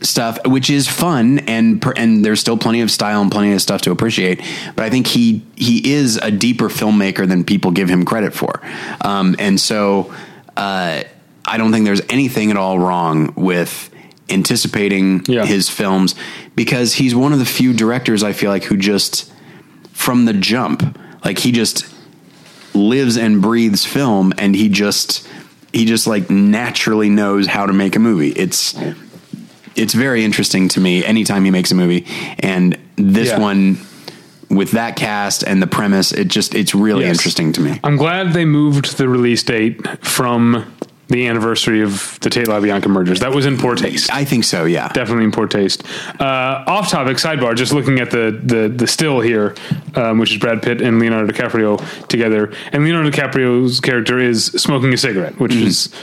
stuff, which is fun, and and there's still plenty of style and plenty of stuff to appreciate. But I think he he is a deeper filmmaker than people give him credit for, um, and so uh, I don't think there's anything at all wrong with anticipating Yeah. his films because he's one of the few directors I feel like who just from the jump, like he just lives and breathes film, and he just he just like naturally knows how to make a movie. It's it's very interesting to me anytime he makes a movie and this Yeah. one with that cast and the premise it just it's really Yes. interesting to me I'm glad they moved the release date from the anniversary of the Tate LaBianca mergers. That was in poor taste. i think so yeah Definitely in poor taste. Uh, off topic, sidebar. Just looking at the the the still here, um, which is Brad Pitt and Leonardo DiCaprio together, and Leonardo DiCaprio's character is smoking a cigarette, which is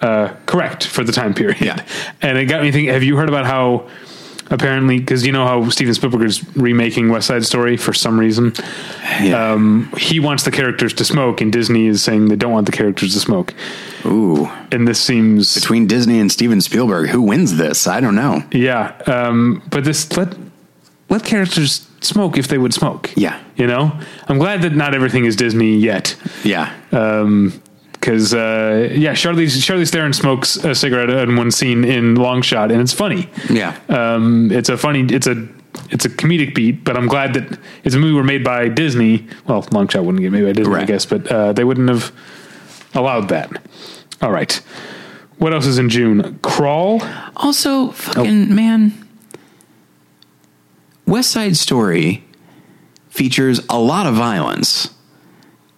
uh, correct for the time period. Yeah. and it got me thinking. Have you heard about how? Apparently, because you know how Steven Spielberg is remaking West Side Story for some reason, yeah. um, he wants the characters to smoke, and Disney is saying they don't want the characters to smoke. ooh And this seems between disney and steven spielberg who wins this i don't know Yeah, um, but this let let characters smoke if they would smoke. Yeah. you know, I'm glad that not everything is Disney yet. yeah Because uh, yeah, Charlize Charlize Theron smokes a cigarette in one scene in Long Shot, and it's funny. yeah Um, it's a funny. It's a it's a comedic beat, but I'm glad that it's a movie were made by Disney. Well, Long Shot wouldn't get made by Disney, I guess, but uh, they wouldn't have allowed that. All right. What else is in June? Crawl. also fucking man west side story features a lot of violence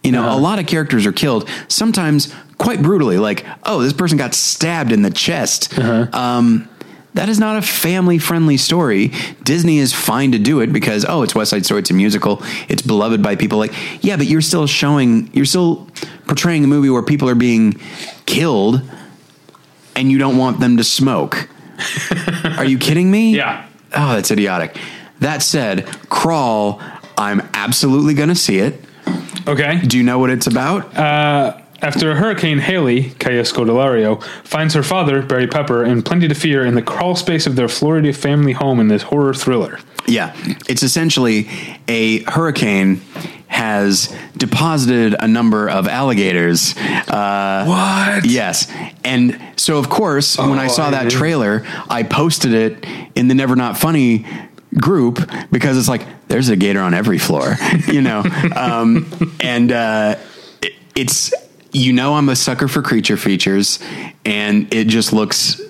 you know Uh-huh. a lot of characters are killed sometimes quite brutally like oh this person got stabbed in the chest. Um, that is not a family friendly story. Disney is fine to do it because oh it's west side story it's a musical it's beloved by people like yeah but you're still showing you're still portraying a movie where people are being killed and you don't want them to smoke. Are you kidding me? Yeah. oh that's idiotic. That said crawl i'm absolutely gonna see it Okay. do you know what it's about? after a hurricane, Haley, Kaya Scodelario, finds her father, Barry Pepper, in plenty to fear in the crawl space of their Florida family home in this horror thriller. Yeah, it's essentially a hurricane has deposited a number of alligators. Uh, What? Yes, and so of course, when I Oh, saw I that did. trailer, I posted it in the Never Not Funny group because it's like there's a gator on every floor, you know, um, and uh, it, it's you know I'm a sucker for creature features, and it just looks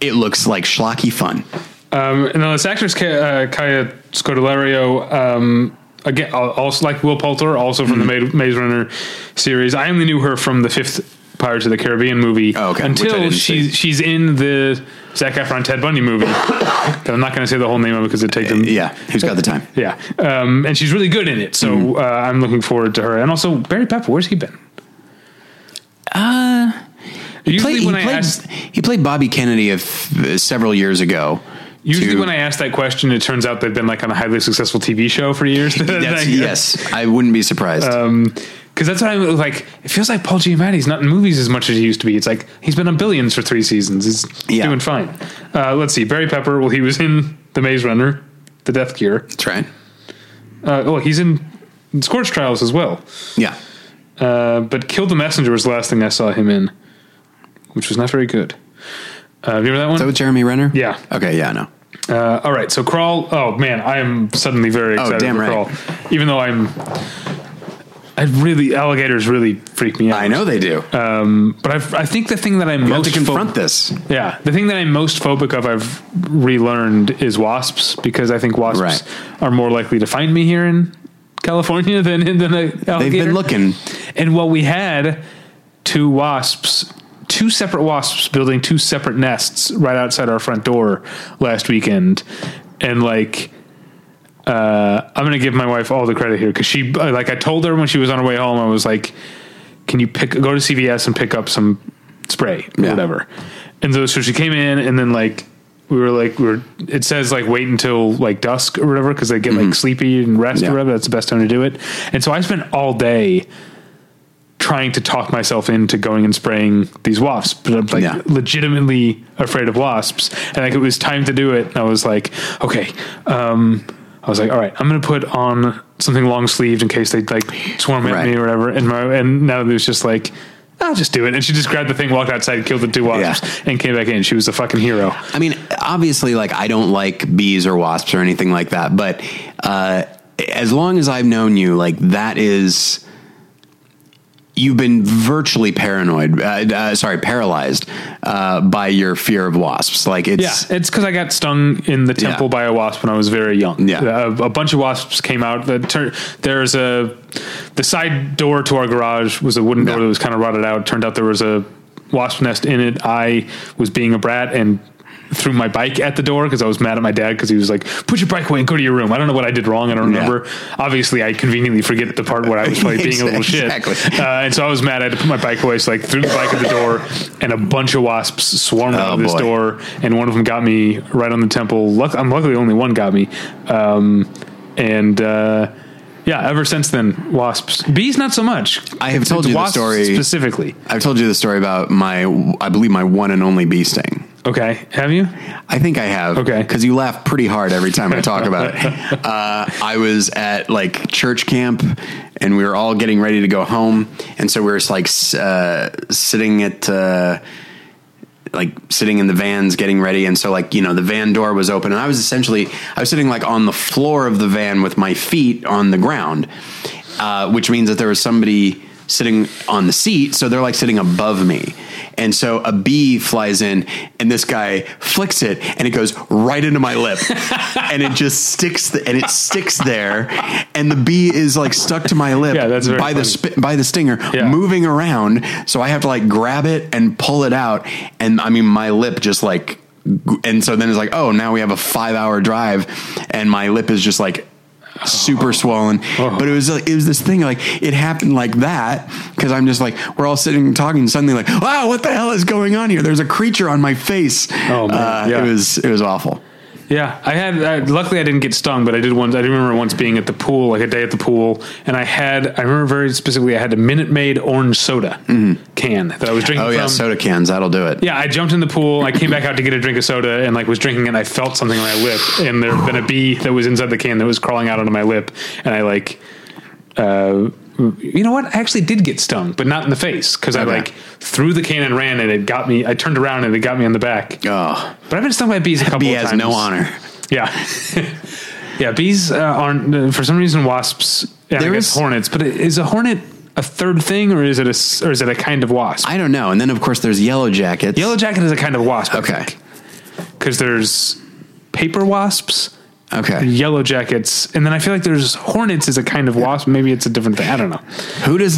it looks like schlocky fun. Um, and now this actress, uh, Kaya Scodelario, um, again, also like Will Poulter, also from the Mm-hmm. Ma- Maze Runner series. I only knew her from the fifth Pirates of the Caribbean movie Oh, okay. Until she's see. she's in the Zac Efron Ted Bundy movie. I'm not going to say the whole name of it because it takes them. Yeah, who's got the time? Yeah, um, and she's really good in it, so Mm-hmm. uh, I'm looking forward to her. And also Barry Pepper, where's he been? Uh, Usually Played- when he, I played, ask, he played Bobby Kennedy a f- several years ago. usually to- when I ask that question, it turns out they've been like on a highly successful TV show for years. That's, yes, I wouldn't be surprised. Because that's what I'm like. It feels like Paul Giamatti's not in movies as much as he used to be. It's like he's been on Billions for three seasons. He's Yeah. doing fine. Uh, let's see, Barry Pepper. Well, he was in The Maze Runner, The Death Cure. That's right. Uh, well, he's in Scorch Trials as well. Yeah. Uh, but Kill the Messenger was the last thing I saw him in, which was not very good. Uh, you remember that one? Is that with Jeremy Renner? Yeah. Okay. Yeah. No. Uh, all right, so crawl. Oh man, I am suddenly very Oh, excited damn for right. crawl. Even though I'm, I really alligators really freak me out. I know they do. Um, but I've, I think the thing that I'm you most to confront pho- this. yeah, the thing that I'm most phobic of, I've relearned is wasps because I think wasps Right. are more likely to find me here in California than than a alligator. They've been looking. And while we had two wasps, two separate wasps building two separate nests right outside our front door last weekend, and like. Uh, I'm gonna give my wife all the credit here because she, uh, like, I told her when she was on her way home, I was like, "Can you pick, go to CVS and pick up some spray or Yeah. whatever?" And so, so she came in, and then like we were like, we were. It says like wait until like dusk or whatever because they get like sleepy and rest Mm-hmm. Yeah. or whatever. That's the best time to do it. And so I spent all day trying to talk myself into going and spraying these wasps, but I'm like Yeah. legitimately afraid of wasps. And like it was time to do it. And I was like, okay, um, I was like, all right, I'm going to put on something long sleeved in case they like swarm at Right. me or whatever. And my, and now it was just like, I'll just do it. And she just grabbed the thing, walked outside, killed the two wasps, Yeah. and came back in. She was a fucking hero. I mean, obviously, like I don't like bees or wasps or anything like that. But uh, as long as I've known you, like that is. You've been virtually paranoid, uh, uh, sorry, paralyzed uh, by your fear of wasps. Like it's Yeah, it's because I got stung in the temple Yeah. by a wasp when I was very young. Yeah. a, a bunch of wasps came out. The tur- there's a the side door to our garage was a wooden door Yeah. that was kind of rotted out. Turned out there was a wasp nest in it. I was being a brat and threw my bike at the door because I was mad at my dad because he was like, "Put your bike away and go to your room." I don't know what I did wrong. I don't Yeah. remember. Obviously, I conveniently forget the part where I was probably being a little shit. Uh, and so I was mad. I had to put my bike away. So like threw the bike at the door, and a bunch of wasps swarmed out Oh, of this boy. door, and one of them got me right on the temple. Luck, I'm luckily only one got me, um, and uh, yeah, ever since then, wasps. Bees, not so much. I have told it's you the story- specifically. I've told you the story about my, I believe my one and only bee sting. Okay, have you? I think I have. Okay. Because you laugh pretty hard every time I talk about it. Uh, I was at like church camp and we were all getting ready to go home. And so we were just, like uh, sitting at, uh, like sitting in the vans getting ready. And so like, you know, the van door was open and I was essentially, I was sitting like on the floor of the van with my feet on the ground, uh, which means that there was somebody sitting on the seat. So they're like sitting above me. And so a bee flies in and this guy flicks it and it goes right into my lip and it just sticks the, and it sticks there and the bee is like stuck to my lip Yeah, that's by the sp- by the stinger Yeah. moving around so I have to like grab it and pull it out and I mean my lip just like and so then it's like oh now we have a 5 hour drive and my lip is just like super swollen. But it was like it was this thing like it happened like that because i'm just like we're all sitting and talking and suddenly like wow what the hell is going on here? There's a creature on my face. Oh, man. uh, Yeah. it was it was awful Yeah, I had. I, luckily, I didn't get stung, but I did once. I remember once being at the pool, like a day at the pool, and I had. I remember very specifically. I had a Minute Maid orange soda can that I was drinking. Oh yeah, from. soda cans. That'll do it. Yeah, I jumped in the pool. I came back out to get a drink of soda, and like was drinking, it, and I felt something on my lip, and there had been a bee that was inside the can that was crawling out onto my lip, and I like. Uh, you know what? I actually did get stung, but not in the face because I like threw the can and ran, and it got me. I turned around and it got me on the back. Oh, But I've been stung by bees a couple bee of has times. no honor. Yeah, yeah. Bees uh, aren't uh, for some reason wasps. Yeah, There I guess is- hornets, but is a hornet a third thing, or is it a or is it a kind of wasp? I don't know. And then of course there's yellow jackets. Yellow jacket is a kind of wasp. Okay. because there's paper wasps, Okay. yellow jackets, and then I feel like there's hornets is a kind of wasp. Maybe it's a different thing. I don't know. Who does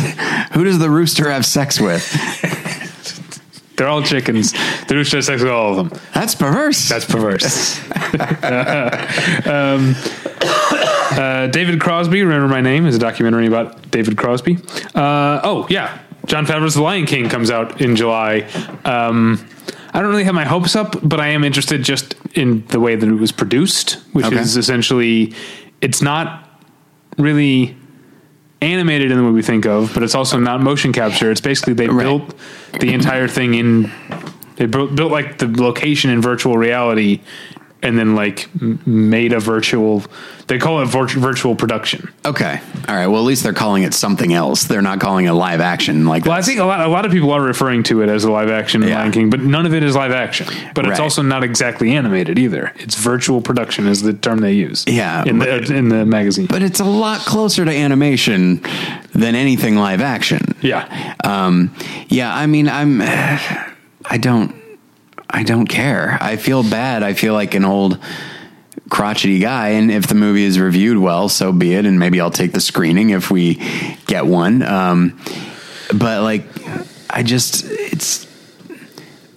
who does the rooster have sex with? They're all chickens. The rooster has sex with all of them. That's perverse. That's perverse. um, uh, David Crosby, remember my name, is a documentary about David Crosby. Uh, oh yeah, Jon Favreau's The Lion King comes out in July. Um, I don't really have my hopes up, but I am interested just in the way that it was produced, which Okay. is essentially it's not really animated in the way we think of, but it's also not motion capture. It's basically they Right. built the entire thing in they built, built like the location in virtual reality and then like made a virtual they call it virt- virtual production. okay. All right. Well, at least they're calling it something else. They're not calling it live action like Well, I think a lot a lot of people are referring to it as a live action Yeah. Lion King, but none of it is live action. But it's also not exactly animated either. It's virtual production is the term they use. Yeah, in the in the magazine. but it's a lot closer to animation than anything live action. yeah, Um, yeah, I mean, I'm, I don't, I don't care. I feel bad. I feel like an old crotchety guy. And if the movie is reviewed well, so be it. And maybe I'll take the screening if we get one. Um, but like, I just, it's,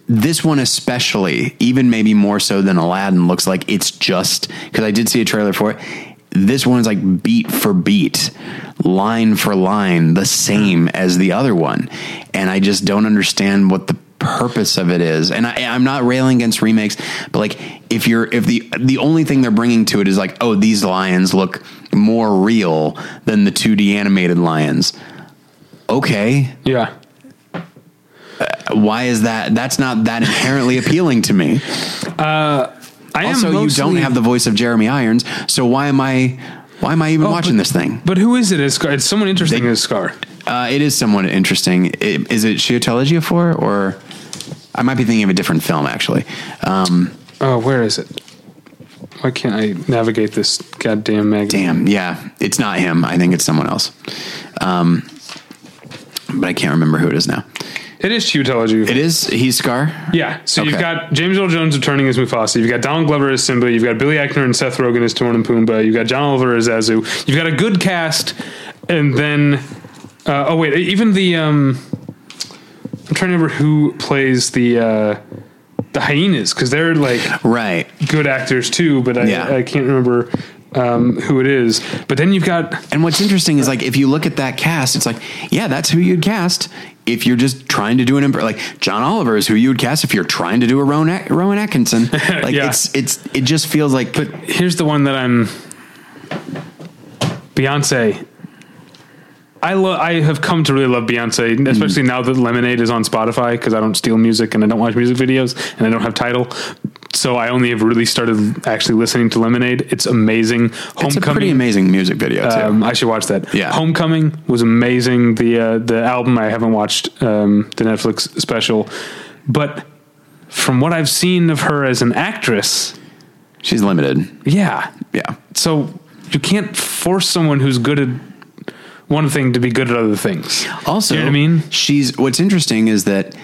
this one especially, even maybe more so than Aladdin, looks like it's just because I did see a trailer for it. This one's like beat for beat, line for line, the same as the other one, and I just don't understand what the purpose of it is. And I, I'm not railing against remakes, but like if you're if the the only thing they're bringing to it is like, oh, these lions look more real than the 2D animated lions. Okay, yeah. why is that? That's not that inherently appealing to me. I also, am you don't have the voice of Jeremy Irons, so why am I? Why am I even Oh, watching but- this thing? But who is it? Scar? It's someone interesting as Scar. Uh, it is somewhat interesting. I- Is it Chiwetel Ejiofor or? I might be thinking of a different film actually. Um, Oh, where is it? Why can't I navigate this goddamn magazine? damn, yeah, it's not him. I think it's someone else. Um, but I can't remember who it is now. It is Chiwetel It is he's Scar. Yeah, so you've got James Earl Jones returning as Mufasa. You've got Donald Glover as Simba. You've got Billy Eichner and Seth Rogen as Timon and Pumbaa. You've got John Oliver as Zazu. You've got a good cast, and then uh, oh wait, even the um, I'm trying to remember who plays the uh, the hyenas because they're like Right. good actors too, but I, Yeah. I can't remember um, who it is. But then you've got And what's interesting is like if you look at that cast, it's like, yeah, that's who you'd cast if you're just trying to do an imp- like John Oliver is who you would cast if you're trying to do a Rowan, Rowan Atkinson. Like Yeah. it's it's it just feels like But here's the one that I'm Beyonce. I love. I have come to really love Beyonce, especially now that Lemonade is on Spotify because I don't steal music and I don't watch music videos and I don't have title. So I only have really started actually listening to Lemonade. It's amazing. it's a pretty Homecoming. amazing music video too. Um, I should watch that. Yeah. Homecoming was amazing. The uh, the album I haven't watched um, the Netflix special, but from what I've seen of her as an actress, She's limited. yeah, Yeah. so you can't force someone who's good at one thing to be good at other things. Also, You know what I mean? she's what's interesting is that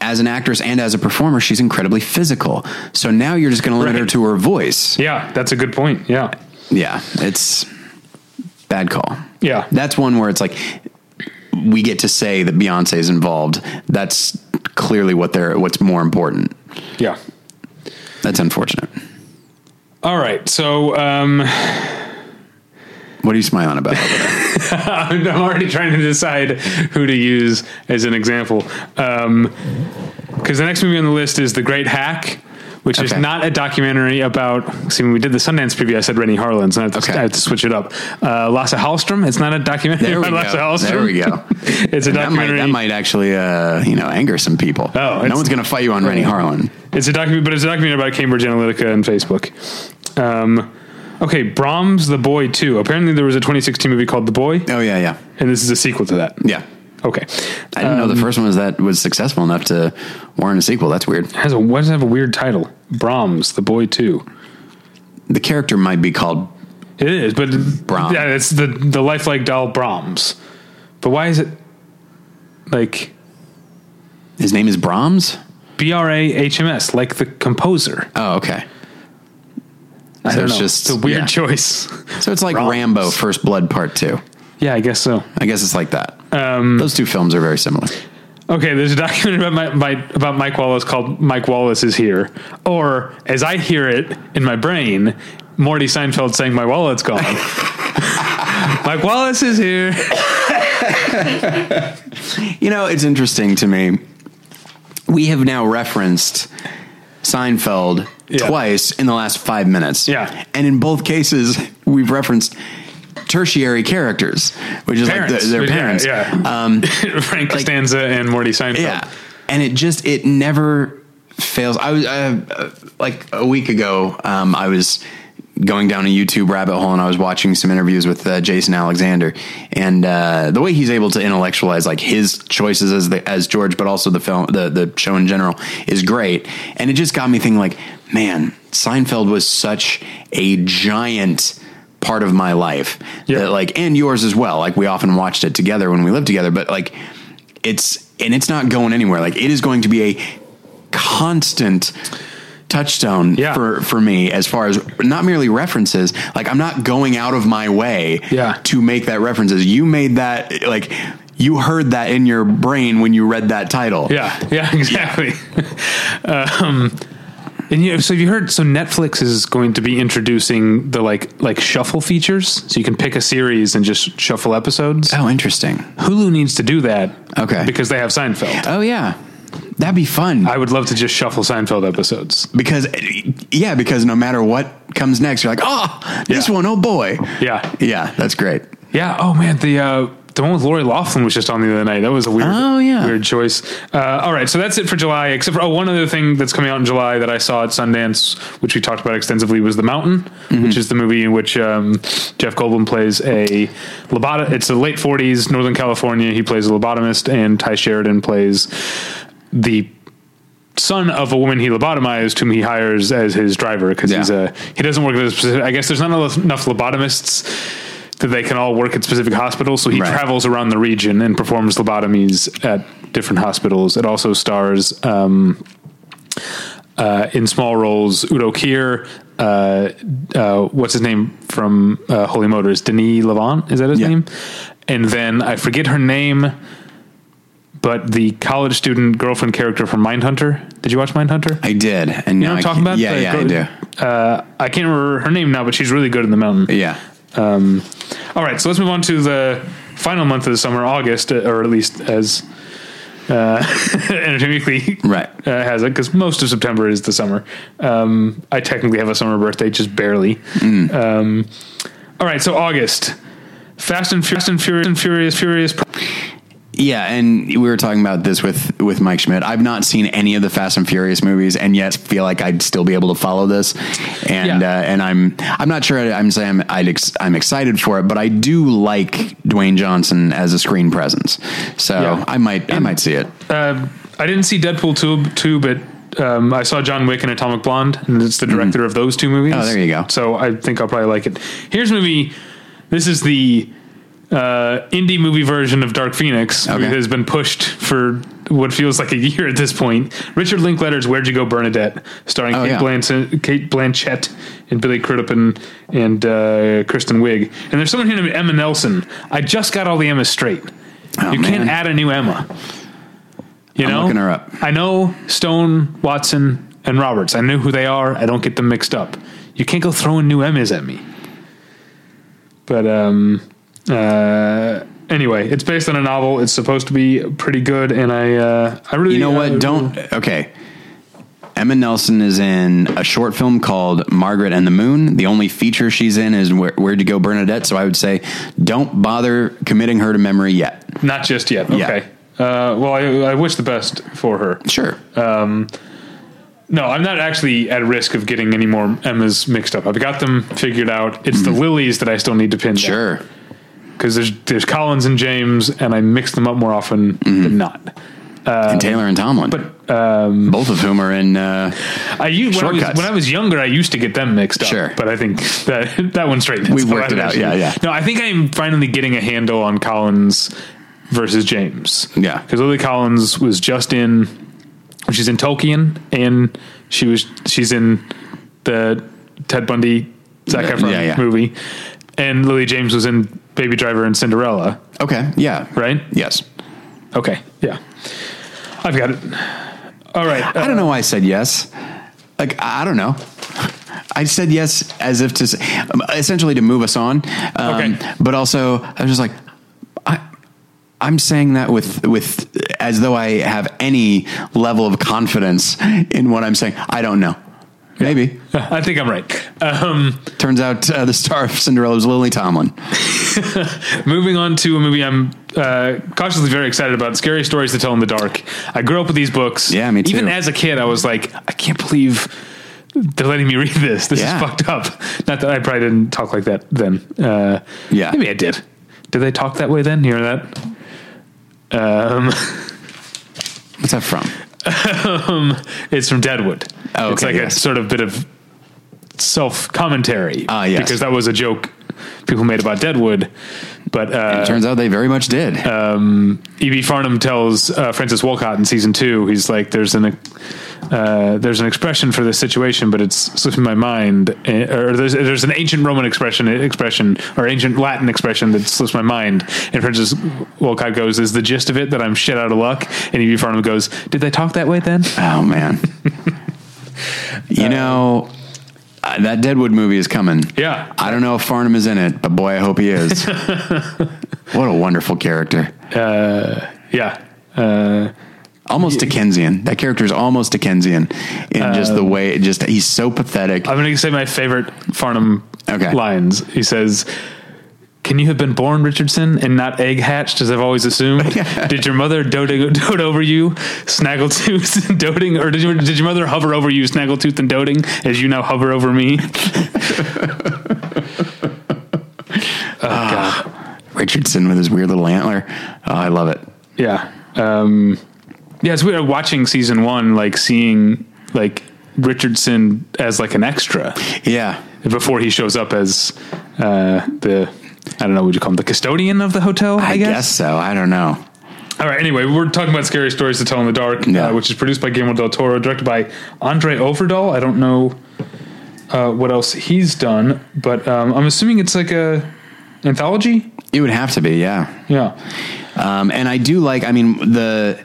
as an actress and as a performer, she's incredibly physical. So now you're just going to limit Right. her to her voice. Yeah, that's a good point. Yeah. Yeah, it's bad call. Yeah. That's one where it's like we get to say that Beyonce is involved. That's clearly what they're what's more important. Yeah. That's unfortunate. All right. So um, What are you smiling about? I'm already trying to decide who to use as an example. Because the next movie on the list is The Great Hack, which is not a documentary about. See, when we did the Sundance preview, I said Renny Harlin, so I have to, Okay. I have to switch it up. Uh, Lasse Hallstrom. It's not a documentary about Lasse go. Hallstrom. There we go. it's a that might documentary. that might actually uh, you know anger some people. Oh, no one's going to fight you on Renny Harlin. It's a document, but it's a documentary about Cambridge Analytica and Facebook. Um, okay, Brahms the Boy 2. Apparently, there was a 2016 movie called The Boy, Oh yeah, yeah, and this is a sequel to that. yeah. Okay, I didn't know the um, first one was that was successful enough to warrant a sequel. That's weird. has a why does it have a weird title? Brahms the Boy 2. The character might be called It is, but Brahms. yeah, it's the the lifelike doll Brahms. But why is it like his name is Brahms. B R A H M S, like the composer? Oh, okay. I So don't it's know. just- it's a weird yeah. choice. So it's like. Rambo: First Blood Part Two. yeah, I guess so. I guess it's like that. Um, Those two films are very similar. Okay, there's a documentary about my, my, about Mike Wallace called "Mike Wallace is Here," or as I hear it in my brain, Morty Seinfeld saying "My wallet's gone." Mike Wallace is here. You know, it's interesting to me. We have now referenced Seinfeld Yeah. twice in the last five minutes. Yeah. And in both cases, we've referenced tertiary characters, which is like the, their parents. yeah. Um, Frank Costanza and Morty Seinfeld. yeah. And it just, it never fails. I was, uh, like a week ago, um, I was going down a YouTube rabbit hole and I was watching some interviews with uh, Jason Alexander and uh, the way he's able to intellectualize like his choices as the, as George, but also the film, the the show in general is great. And it just got me thinking like, man, Seinfeld was such a giant part of my life Yeah. that like and yours as well. Like we often watched it together when we lived together, but like it's and it's not going anywhere. Like it is going to be a constant touchstone Yeah. for for me as far as not merely references like i'm not going out of my way Yeah. to make that references you made that like you heard that in your brain when you read that title Yeah, yeah, exactly. um, and you know, so have you heard? So Netflix is going to be introducing the like like shuffle features, so you can pick a series and just shuffle episodes. oh interesting Hulu needs to do that, Okay. because they have Seinfeld. oh yeah that'd be fun I would love to just shuffle Seinfeld episodes. because yeah because no matter what comes next you're like oh this Yeah. one oh boy Yeah, yeah that's great yeah. Oh man, the uh, the one with Lori Loughlin was just on the other night. That was a weird, Oh, yeah. weird choice. Uh, all right, so that's it for July. Except for oh, one other thing that's coming out in July that I saw at Sundance, which we talked about extensively, was The Mountain, Mm-hmm. which is the movie in which um, Jeff Goldblum plays a lobot. It's the late '40s, Northern California. He plays a lobotomist, and Tye Sheridan plays the son of a woman he lobotomized, whom he hires as his driver because Yeah. he's a he doesn't work at a specific. I guess there's not enough lobotomists that they can all work at specific hospitals. So he Right. travels around the region and performs lobotomies at different hospitals. It also stars um, uh, in small roles Udo Kier. Uh, uh, what's his name from uh, Holy Motors? Denis Lavant is that his Yeah. name? And then I forget her name, but the college student girlfriend character from Mindhunter. Did you watch Mindhunter? i did and You know what I'm talking about? yeah yeah i do Uh, I can't remember her name now, but she's really good in the mountain. yeah Um, all right, so let's move on to the final month of the summer, August, uh, or at least as uh, Entertainment Weekly Right. uh, has it, because most of September is the summer. Um, I technically have a summer birthday, just barely. Mm. Um, all right, so August. Fast and, Fast and Furious and Furious Furious. Yeah, and we were talking about this with with Mike Schmidt. I've not seen any of the Fast and Furious movies, and yet feel like I'd still be able to follow this. And Yeah. uh, and I'm I'm not sure I'm saying I'm I'd ex- I'm excited for it, but I do like Dwayne Johnson as a screen presence. So Yeah. I might I might see it. Uh, I didn't see Deadpool 2, two but um, I saw John Wick and Atomic Blonde, and it's the director of those two movies. Oh, there you go. So I think I'll probably like it. Here's a movie. This is the uh, indie movie version of Dark Phoenix. Okay. Has been pushed for what feels like a year at this point. Richard Linklater's "Where'd You Go, Bernadette," starring Oh, Cate, yeah. Blanchett, Cate Blanchett and Billy Crudup and uh, Kristen Wiig. And there's someone here named Emma Nelson. I just got all the Emmas straight. Oh, you can't add a new Emma. You I'm know, looking her up. I know Stone, Watson, and Roberts. I know who they are. I don't get them mixed up. You can't go throwing new Emmas at me. But um, uh, anyway, it's based on a novel. It's supposed to be pretty good, and I uh, I really You know uh, what? Don't okay. Emma Nelson is in a short film called Margaret and the Moon. The only feature she's in is Where, Where'd You Go, Bernadette? So I would say don't bother committing her to memory yet. Not just yet. Yeah. Okay. Uh, well, I, I wish the best for her. Sure. No, I'm not actually at risk of getting any more Emmas mixed up. I've got them figured out. It's the lilies that I still need to pin. Mm-hmm. sure. Because there's there's Collins and James, and I mix them up more often Mm-hmm. than not. and Taylor and Tomlin. But um, both of whom are in. Uh, I used, when, I was, when I was younger, I used to get them mixed up. Sure. But I think that that one straightened. We've worked it out. Yeah, yeah. No, I think I'm finally getting a handle on Collins versus James. Yeah. Because Lily Collins was just in. She's in Tolkien, and she was she's in the Ted Bundy Zac Efron yeah, yeah. movie, and Lily James was in Baby Driver and Cinderella. okay. Yeah. Right? Yes. Okay. Yeah. I've got it. All right. I don't know why I said yes. Like I don't know. I said yes as if to say, um, essentially to move us on. Um, Okay. But also, I was just like, I, I'm saying that with with as though I have any level of confidence in what I'm saying. I don't know. Maybe. I think I'm right. Um, Turns out uh, the star of Cinderella was Lily Tomlin. Moving on to a movie I'm uh, cautiously very excited about Scary Stories to Tell in the Dark. I grew up with these books. Yeah, me too. Even as a kid, I was like, I can't believe they're letting me read this. This Yeah. is fucked up. Not that I probably didn't talk like that then. Uh, Yeah. Maybe I did. Did they talk that way then? You hear that? Um, What's that from? it's from Deadwood. Oh, it's like yes. a sort of bit of self commentary. Ah, yes. Because that was a joke people made about Deadwood. But uh, It turns out they very much did. E.B. Farnum tells uh, Francis Wolcott in season two, he's like, "There's an uh, there's an expression for this situation, but it's slipping my mind. Uh, or there's there's an ancient Roman expression expression or ancient Latin expression that slips my mind." And Francis Wolcott goes, "Is the gist of it that I'm shit out of luck?" And E.B. Farnum goes, "Did they talk that way then?" Oh man. you know uh, that Deadwood movie is coming. Yeah. I don't know if Farnum is in it, but boy, I hope he is. what a wonderful character. Yeah. Uh, Almost Dickensian. That character is almost Dickensian in just the way. Just he's so pathetic. I'm going to say my favorite Farnum Okay. lines. He says, "Can you have been born Richardson and not egg hatched, as I've always assumed? did your mother dote, dote over you, snaggletooth and doting, or did you, did your mother hover over you, snaggletooth and doting, as you now hover over me?" God, Richardson with his weird little antler. Oh, I love it. yeah, um, yeah. It's weird watching season one, like seeing like Richardson as like an extra. Yeah. before he shows up as uh, the I don't know what you call him the custodian of the hotel. I, I guess. guess so. I don't know. All right. Anyway, we're talking about scary stories to tell in the dark, Yeah. uh, which is produced by Guillermo del Toro, directed by André Øvredal. I don't know uh, what else he's done, but um, I'm assuming it's like a anthology. It would have to be. Yeah. Yeah. Um, and I do like. I mean, the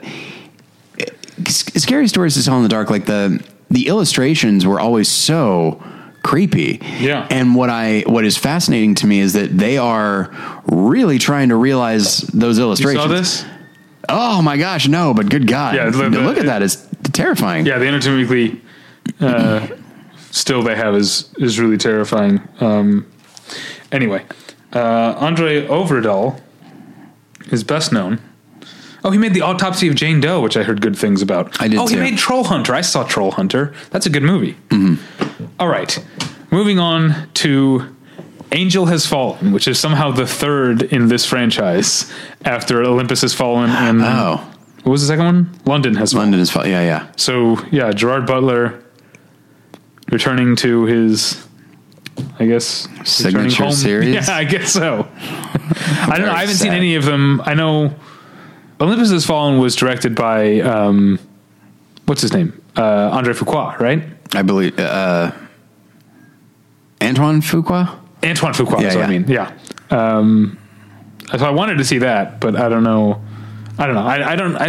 s- scary stories to tell in the dark. Like the the illustrations were always so creepy. Yeah. And what I what is fascinating to me is that they are really trying to realize those You illustrations. saw this? Oh my gosh, no! But good God, Yeah, the- the- look at that! It's terrifying. Yeah, the Entertainment Weekly uh, still they have is is really terrifying. Um, anyway, uh, André Øvredal is best known. Oh, he made the Autopsy of Jane Doe, which I heard good things about. I did Oh, he made Troll Hunter. I saw Troll Hunter. That's a good movie. Mm-hmm. All right, moving on to Angel Has Fallen, which is somehow the third in this franchise after Olympus Has Fallen and Oh, what was the second one? London Has Fallen. London is fun. Yeah, yeah. So yeah, Gerard Butler returning to his, I guess, Signature series? Yeah, I guess so. I don't know. I haven't seen any of them. I know Olympus Has Fallen was directed by um, what's his name, uh, Andre Fuqua, right? I believe uh, Antoine Fuqua. Antoine Fuqua. Yeah, what I mean. Yeah. Um, so I wanted to see that, but I don't know. I don't know. I, I don't. I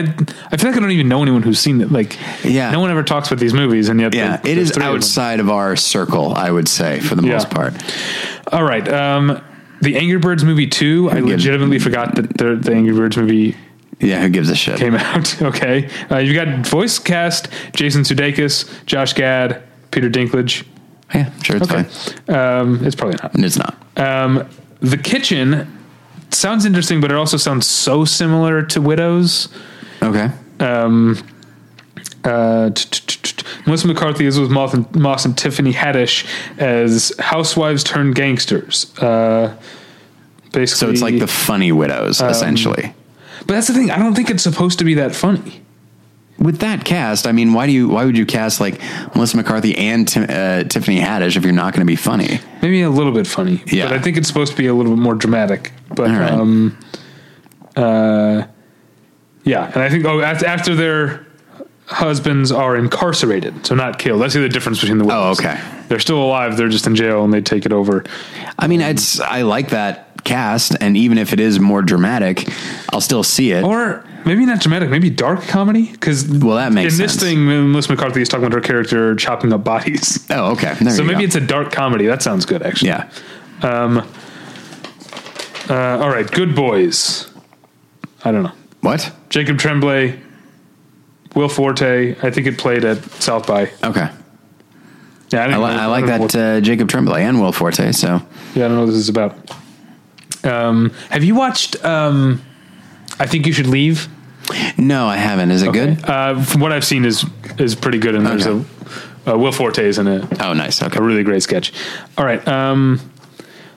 I feel like I don't even know anyone who's seen it. Like, Yeah. no one ever talks about these movies, and yet Yeah, it is three of outside of our circle. I would say for the Yeah. most part. All right. Um, the Angry Birds movie two. I legitimately forgot that the, the Angry Birds movie Yeah, who gives a shit? came out. Okay, uh, you got voice cast: Jason Sudeikis, Josh Gad, Peter Dinklage. Yeah, sure, it's Okay, fine. um, it's probably not. It's not. Um, the kitchen sounds interesting, but it also sounds so similar to Widows. Okay. Uh, t- t- Melissa McCarthy is with Moss and, Moss and Tiffany Haddish as housewives turned gangsters. Uh, basically, So it's like the funny widows, Um, essentially. But that's the thing. I don't think it's supposed to be that funny. With that cast, I mean, why do you? Why would you cast like Melissa McCarthy and Tim, uh, Tiffany Haddish if you're not going to be funny? Maybe a little bit funny. Yeah. But I think it's supposed to be a little bit more dramatic. But All right. um, uh, yeah, and I think oh after, after their husbands are incarcerated, so not killed. That's the difference between the. Oh, okay. They're still alive. They're just in jail, and they take it over. I mean, it's I like that cast, and even if it is more dramatic, I'll still see it. Or maybe not dramatic, maybe dark comedy. Because Well, that makes in this thing, Melissa McCarthy is talking about her character chopping up bodies. oh, okay. There So maybe go. it's a dark comedy. That sounds good, actually. yeah. Uh, all right, Good Boys. I don't know. What? Jacob Tremblay, Will Forte. I think it played at South by. Okay. Yeah, I, I, li- know- I like don't that uh, Jacob Tremblay and Will Forte. So yeah, I don't know what this is about. Um, have you watched? Um, I think you should leave. no, I haven't. Is it good? Uh, from what I've seen is is pretty good, and there's Okay. a uh, Will Forte is in a, Oh, nice. Okay. a really great sketch. All right. Um,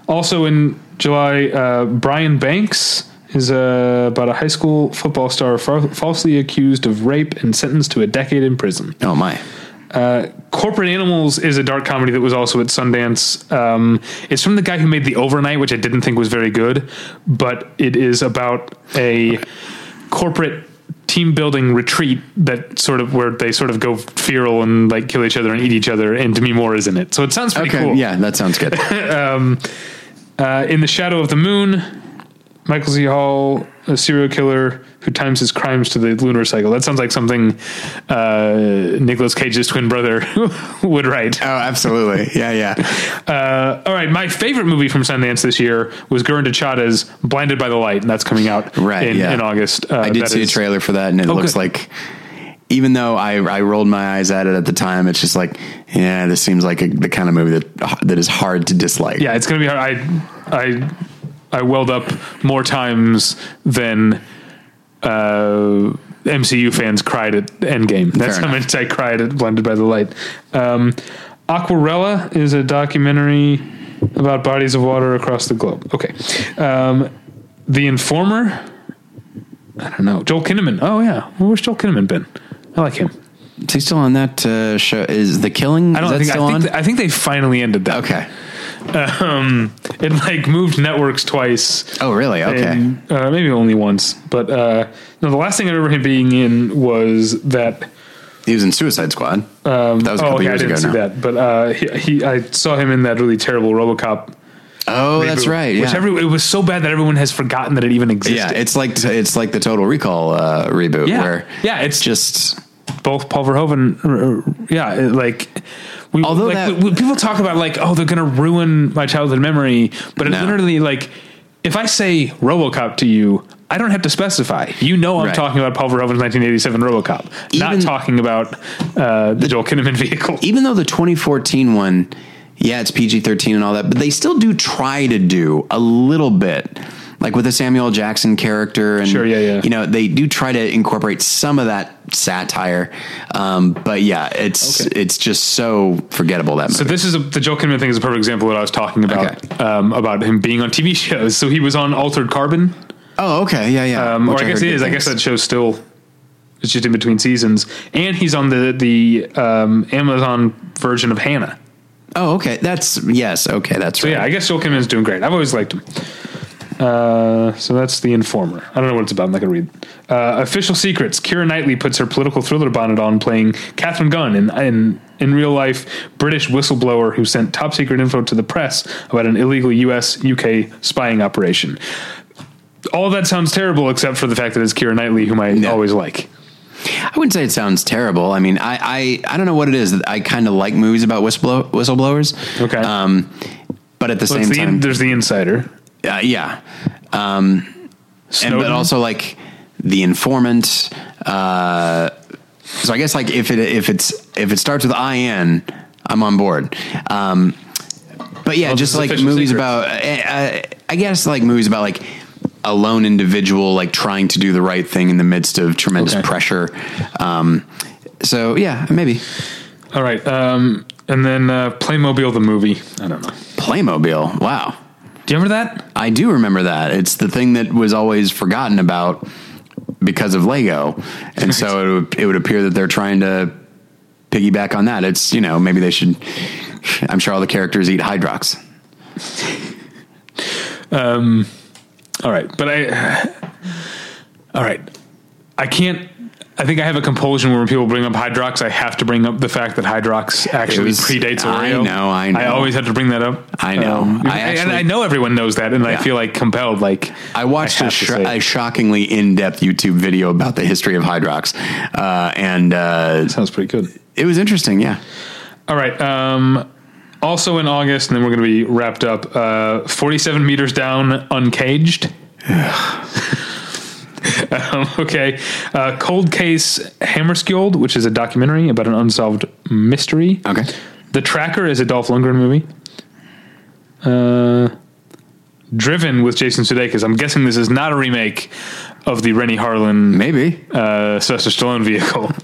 also in July, uh, Brian Banks is uh, about a high school football star fa- falsely accused of rape and sentenced to a decade in prison. Oh my. Uh, Corporate Animals is a dark comedy that was also at Sundance. Um, it's from the guy who made The Overnight, which I didn't think was very good, but it is about a corporate team building retreat that sort of where they sort of go feral and like kill each other and eat each other, and Demi Moore is in it. So it sounds pretty Okay. cool. Yeah, that sounds good. um, Uh, in the Shadow of the Moon, Michael C. Hall, a serial killer who times his crimes to the lunar cycle. That sounds like something uh, Nicolas Cage's twin brother would write. oh, absolutely. Yeah, yeah. Uh, all right, my favorite movie from Sundance this year was Gurinder Chadha's "Blinded by the Light," and that's coming out Right. in, yeah. in August. Uh, I did see is- a trailer for that, and it Oh, looks good. like. Even though I, I rolled my eyes at it at the time, it's just like, yeah, this seems like a, the kind of movie that that is hard to dislike. Yeah, it's gonna be hard. I I I welled up more times than uh, MCU fans cried at Endgame. That's Fair how much I cried at Blinded by the Light. Um, Aquarela is a documentary about bodies of water across the globe. Okay, um, The Informer. I don't know. Joel Kinnaman. Oh yeah, where's Joel Kinnaman been? I like him. Is he still on that uh, show? Is the Killing? I don't think. still I think, th- I think they finally ended that. okay. Um, it like moved networks twice. Oh, really? Okay. And, uh, maybe only once, but uh, no. The last thing I remember him being in was that. he was in Suicide Squad. that was a couple oh, I years didn't ago see now. that, but uh, he, he, I saw him in that really terrible RoboCop. Oh, that's reboot, right. Which Yeah. every it was so bad that everyone has forgotten that it even existed. yeah, it's like it's like the Total Recall uh, reboot yeah, where yeah. It's just both Paul Verhoeven. Yeah, like. We, Although like, that- we- people talk about like, oh, they're going to ruin my childhood memory, but it's No. literally like, if I say RoboCop to you, I don't have to specify. You know, I'm Right. talking about Paul Verhoeven's 1987 RoboCop, not talking about uh, the Joel Kinnaman vehicle. even though the 2014 one, yeah, it's PG 13 and all that, but they still do try to do a little bit. Like with the Samuel Jackson character, and Sure, yeah, yeah. you know they do try to incorporate some of that satire, um, but yeah, it's Okay. it's just so forgettable that movie. So this is a, the Joel Kinnaman thing is a perfect example of what I was talking about Okay. um, about him being on TV shows. So he was on Altered Carbon, oh, okay, yeah, yeah. um, or Which I guess it is. is. I guess that show's still it's just in between seasons, and he's on the the um, Amazon version of Hannah. Oh, okay, that's yes, okay, that's right. So right. yeah, I guess Joel Kinnaman's doing great. I've always liked him. Uh, so that's the Informer. I don't know what it's about. I'm not gonna read. Uh, Official Secrets. Keira Knightley puts her political thriller bonnet on, playing Katharine Gun in in in real life British whistleblower who sent top secret info to the press about an illegal U.S. UK spying operation. All that sounds terrible, except for the fact that it's Keira Knightley, whom I Yeah. always like. I wouldn't say it sounds terrible. I mean, I I, I don't know what it is. I kind of like movies about whistleblow, whistleblowers. Okay. Um, but at the Well, same the, time, there's the Insider. Uh, yeah. Um, and but also like The Informant. Uh, so I guess like if it if it's if it starts with IN, I'm on board. Um, but yeah, Well, just like movies about. Uh, I guess like movies about like a lone individual like trying to do the right thing in the midst of tremendous Okay. pressure. Um, so yeah, maybe All right. Um, and then uh, Playmobil the movie. I don't know. Playmobil. Wow. Do you remember that? I do remember that. It's the thing that was always forgotten about because of Lego, and so it would, it would appear that they're trying to piggyback on that. It's you know maybe they should. I'm sure all the characters eat Hydrox. um, All right, but I. All right, I can't. I think I have a compulsion where when people bring up Hydrox, I have to bring up the fact that Hydrox actually was- predates I Oreo. know, I know. I always have to bring that up. I know. Um, I and I know everyone knows that, and I feel like compelled. Like I watched have a, sh- a shockingly in-depth YouTube video about the history of Hydrox, uh, and uh, sounds pretty good. it was interesting. Yeah, All right. Um, also in August, and then we're going to be wrapped up. Uh, Forty-seven meters down, uncaged. um, okay. Uh, Cold Case Hammarskjöld, which is a documentary about an unsolved mystery. okay. The Tracker is a Dolph Lundgren movie. Uh, Driven with Jason Sudeikis. I'm guessing this is not a remake of the Renny Harlin Maybe uh, Sylvester Stallone vehicle.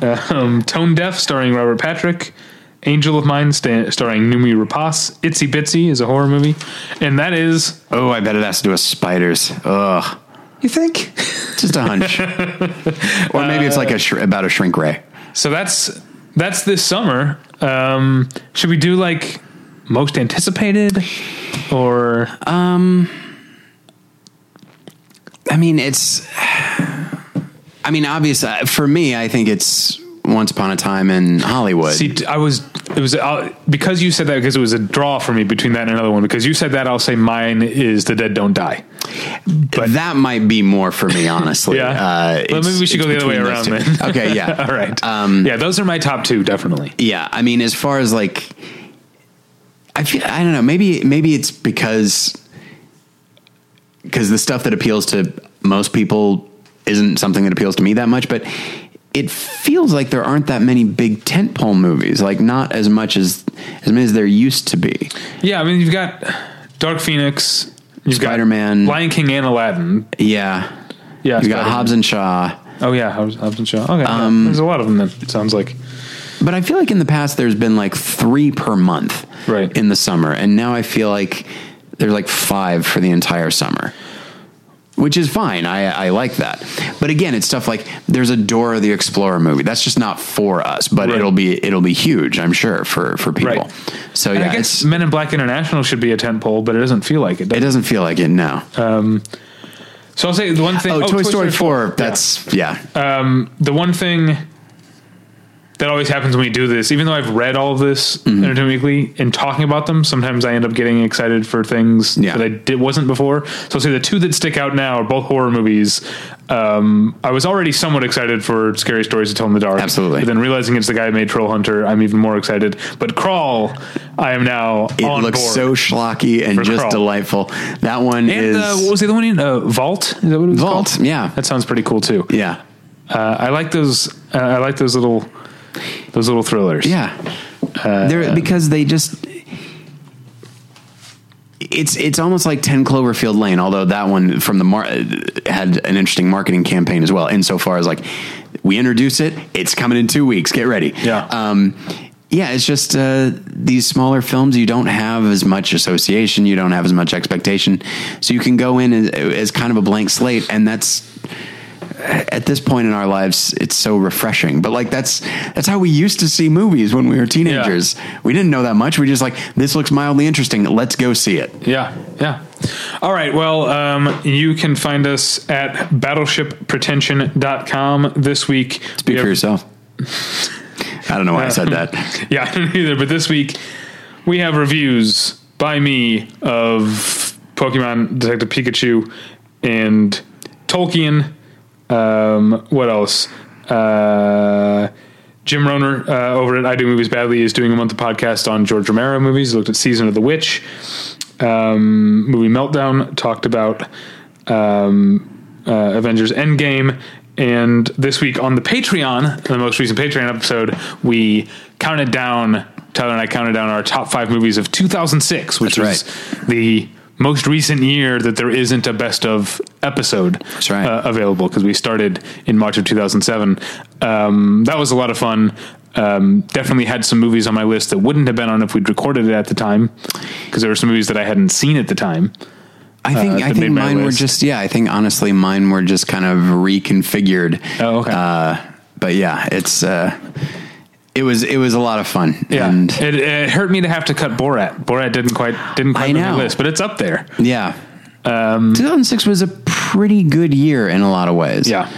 Um, Tone Deaf, starring Robert Patrick. Angel of Mine, sta- starring Noomi Rapace. Itsy Bitsy is a horror movie, and that is. Oh, I bet it has to do with spiders. Ugh, You think? just a hunch. or maybe it's like a sh- about a shrink ray. So that's that's this summer. Um, should we do like most anticipated, or um, I mean, it's. I mean, obvious uh, for me. I think it's Once Upon a Time in Hollywood. see? I was it was uh, because you said that because it was a draw for me between that and another one. Because you said that, I'll say mine is The Dead Don't Die. But that might be more for me, honestly. Yeah. Uh, well, it's- maybe we should go the other way around then. Okay, yeah. All right. Um, yeah, those are my top two, definitely. Yeah, I mean, as far as like, I feel I don't know. Maybe maybe it's because because the stuff that appeals to most people isn't something that appeals to me that much, but it feels like there aren't that many big tentpole movies. Like not as much as as many as there used to be. Yeah, I mean, you've got Dark Phoenix, you've Spider-Man. got Lion King, and Aladdin. Yeah, Yeah, you got Spider-Man. Hobbs and Shaw. Oh yeah, Hobbs, Hobbs and Shaw. Okay, yeah. Um, there's a lot of them. That it sounds like. But I feel like in the past there's been like three per month Right. in the summer, and now I feel like there's like five for the entire summer, which is fine. I I like that. But again, it's stuff like there's a Dora the Explorer movie. That's just not for us, but Right. it'll be it'll be huge, I'm sure for for people. Right. So And yeah, I guess it's, Men in Black International should be a tent pole, but it doesn't feel like it. it Does. doesn't feel like it now. So I'll say the one thing. oh, Toy, Story, 4, four. That's yeah. Um, the one thing that always happens when we do this, even though I've read all of this Mm-hmm. Entertainment Weekly and talking about them, sometimes I end up getting excited for things Yeah. that I did, wasn't before. So I'll say the two that stick out now are both horror movies. Um, I was already somewhat excited for Scary Stories to Tell in the Dark. Absolutely. But then realizing it's the guy who made Troll Hunter, I'm even more excited. But Crawl, I am now It looks so schlocky and just Crawl. delightful. That one and is uh, what was the other one? in? Uh, Vault? Is that what it was Vault. called? Yeah, That sounds pretty cool too. yeah, Uh, I like those. Uh, I like those little, those little thrillers. Yeah, Uh, they're because they just it's it's almost like Ten Cloverfield Lane. Although that one from the mar- had an interesting marketing campaign as well. Insofar as like we introduce it, it's coming in two weeks. Get ready. Yeah. Um, yeah, it's just uh, these smaller films. You don't have as much association. You don't have as much expectation, so you can go in as, as kind of a blank slate, and that's at this point in our lives, it's so refreshing. But like that's that's how we used to see movies when we were teenagers. We didn't know that much. We just like this looks mildly interesting. Let's go see it. Yeah, yeah. All right. Well, um, you can find us at battleshippretension.com this week. Speak We for have- yourself. I don't know why I said that. Yeah, I don't either. But this week we have reviews by me of Pokemon Detective Pikachu and Tolkien. Um, what else? Uh, Jim Roner uh, over at I Do Movies Badly is doing a month of podcast on George Romero movies. He looked at Season of the Witch, um, movie Meltdown, talked about um, uh, Avengers Endgame. And this week on the Patreon, the most recent Patreon episode, we counted down. Tyler and I counted down our top five movies of 2006, which That's was the most recent year that there isn't a best of episode right. uh, available because we started in March of 2007. Um, that was a lot of fun. Um, definitely had some movies on my list that wouldn't have been on if we'd recorded it at the time because there were some movies that I hadn't seen at the time. I think Uh, I think mine were just yeah. I think honestly mine were just kind of reconfigured. Oh, okay. Uh, but yeah, it's uh, it was it was a lot of fun. Yeah, and it, it hurt me to have to cut Borat. Borat didn't quite didn't quite make know. list, but it's up there. yeah. Um, 2006 was a pretty good year in a lot of ways. Yeah.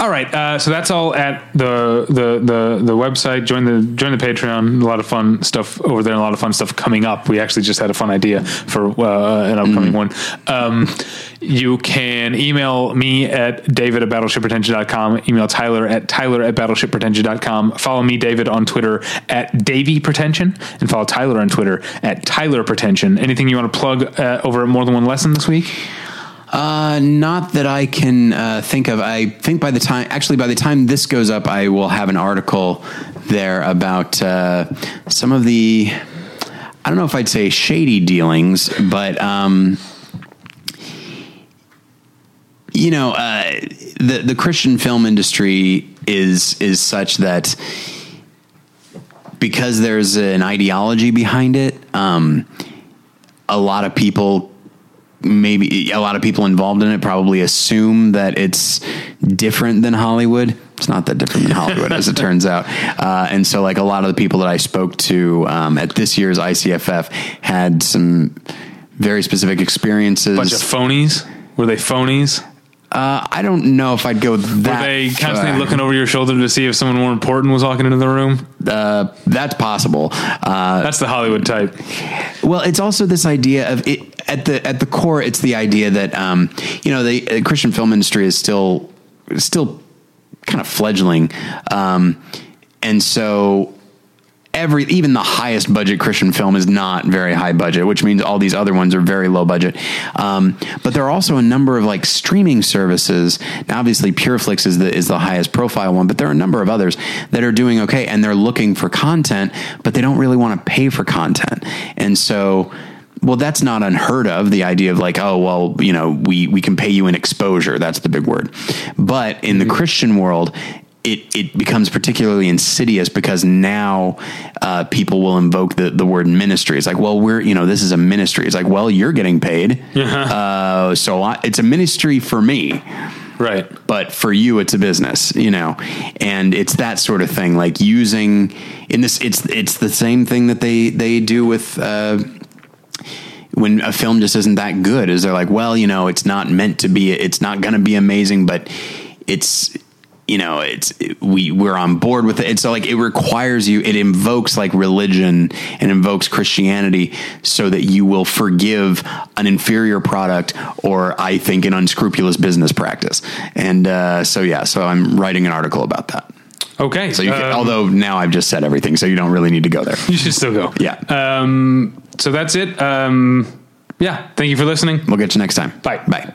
All right, uh, so that's all at the, the the the website. Join the join the Patreon. A lot of fun stuff over there. A lot of fun stuff coming up. We actually just had a fun idea for uh, an upcoming one. Um, you can email me at david at battleshippretension.com. Email Tyler at tyler at battleshippretension.com. Follow me, David, on Twitter at Davy Pretension, and follow Tyler on Twitter at Tyler Pretension. Anything you want to plug uh, over at More Than One Lesson this week? Uh, not that I can uh, think of. I think by the time, actually, by the time this goes up, I will have an article there about uh, some of the. I don't know if I'd say shady dealings, but um, you know, uh, the the Christian film industry is is such that because there's an ideology behind it, um, a lot of people maybe a lot of people involved in it probably assume that it's different than Hollywood. It's not that different than Hollywood, as it turns out. Uh, and so, like a lot of the people that I spoke to um, at this year's ICFF had some very specific experiences. Bunch of phonies. Were they phonies? Uh, I don't know if I'd go that. Were they constantly far. looking over your shoulder to see if someone more important was walking into the room? Uh, that's possible. Uh, That's the Hollywood type. Well, it's also this idea of it at the at the core. It's the idea that um, you know the uh, Christian film industry is still still kind of fledgling, um, and so every even the highest budget Christian film is not very high budget, which means all these other ones are very low budget. Um, but there are also a number of like streaming services. Now, obviously, PureFlix is the is the highest profile one, but there are a number of others that are doing okay, and they're looking for content, but they don't really want to pay for content, and so. Well, that's not unheard of. The idea of like, oh, well, you know, we we can pay you an exposure. That's the big word. But in the Christian world, it, it becomes particularly insidious because now uh, people will invoke the, the word ministry. It's like, well, we're, you know, this is a ministry. It's like, well, you're getting paid. Uh, so I, it's a ministry for me, Right. but for you, it's a business, you know, and it's that sort of thing. Like using in this, it's, it's the same thing that they, they do with, uh, when a film just isn't that good is they're like well you know it's not meant to be it's not going to be amazing but it's you know it's we we're on board with it and so like it requires you it invokes like religion and invokes christianity so that you will forgive an inferior product or i think an unscrupulous business practice and uh, so yeah so i'm writing an article about that Okay. so you can, um, although now i've just said everything so you don't really need to go there you should still go. yeah Um, so that's it. Um, yeah. Thank you for listening. we'll get you next time Bye. bye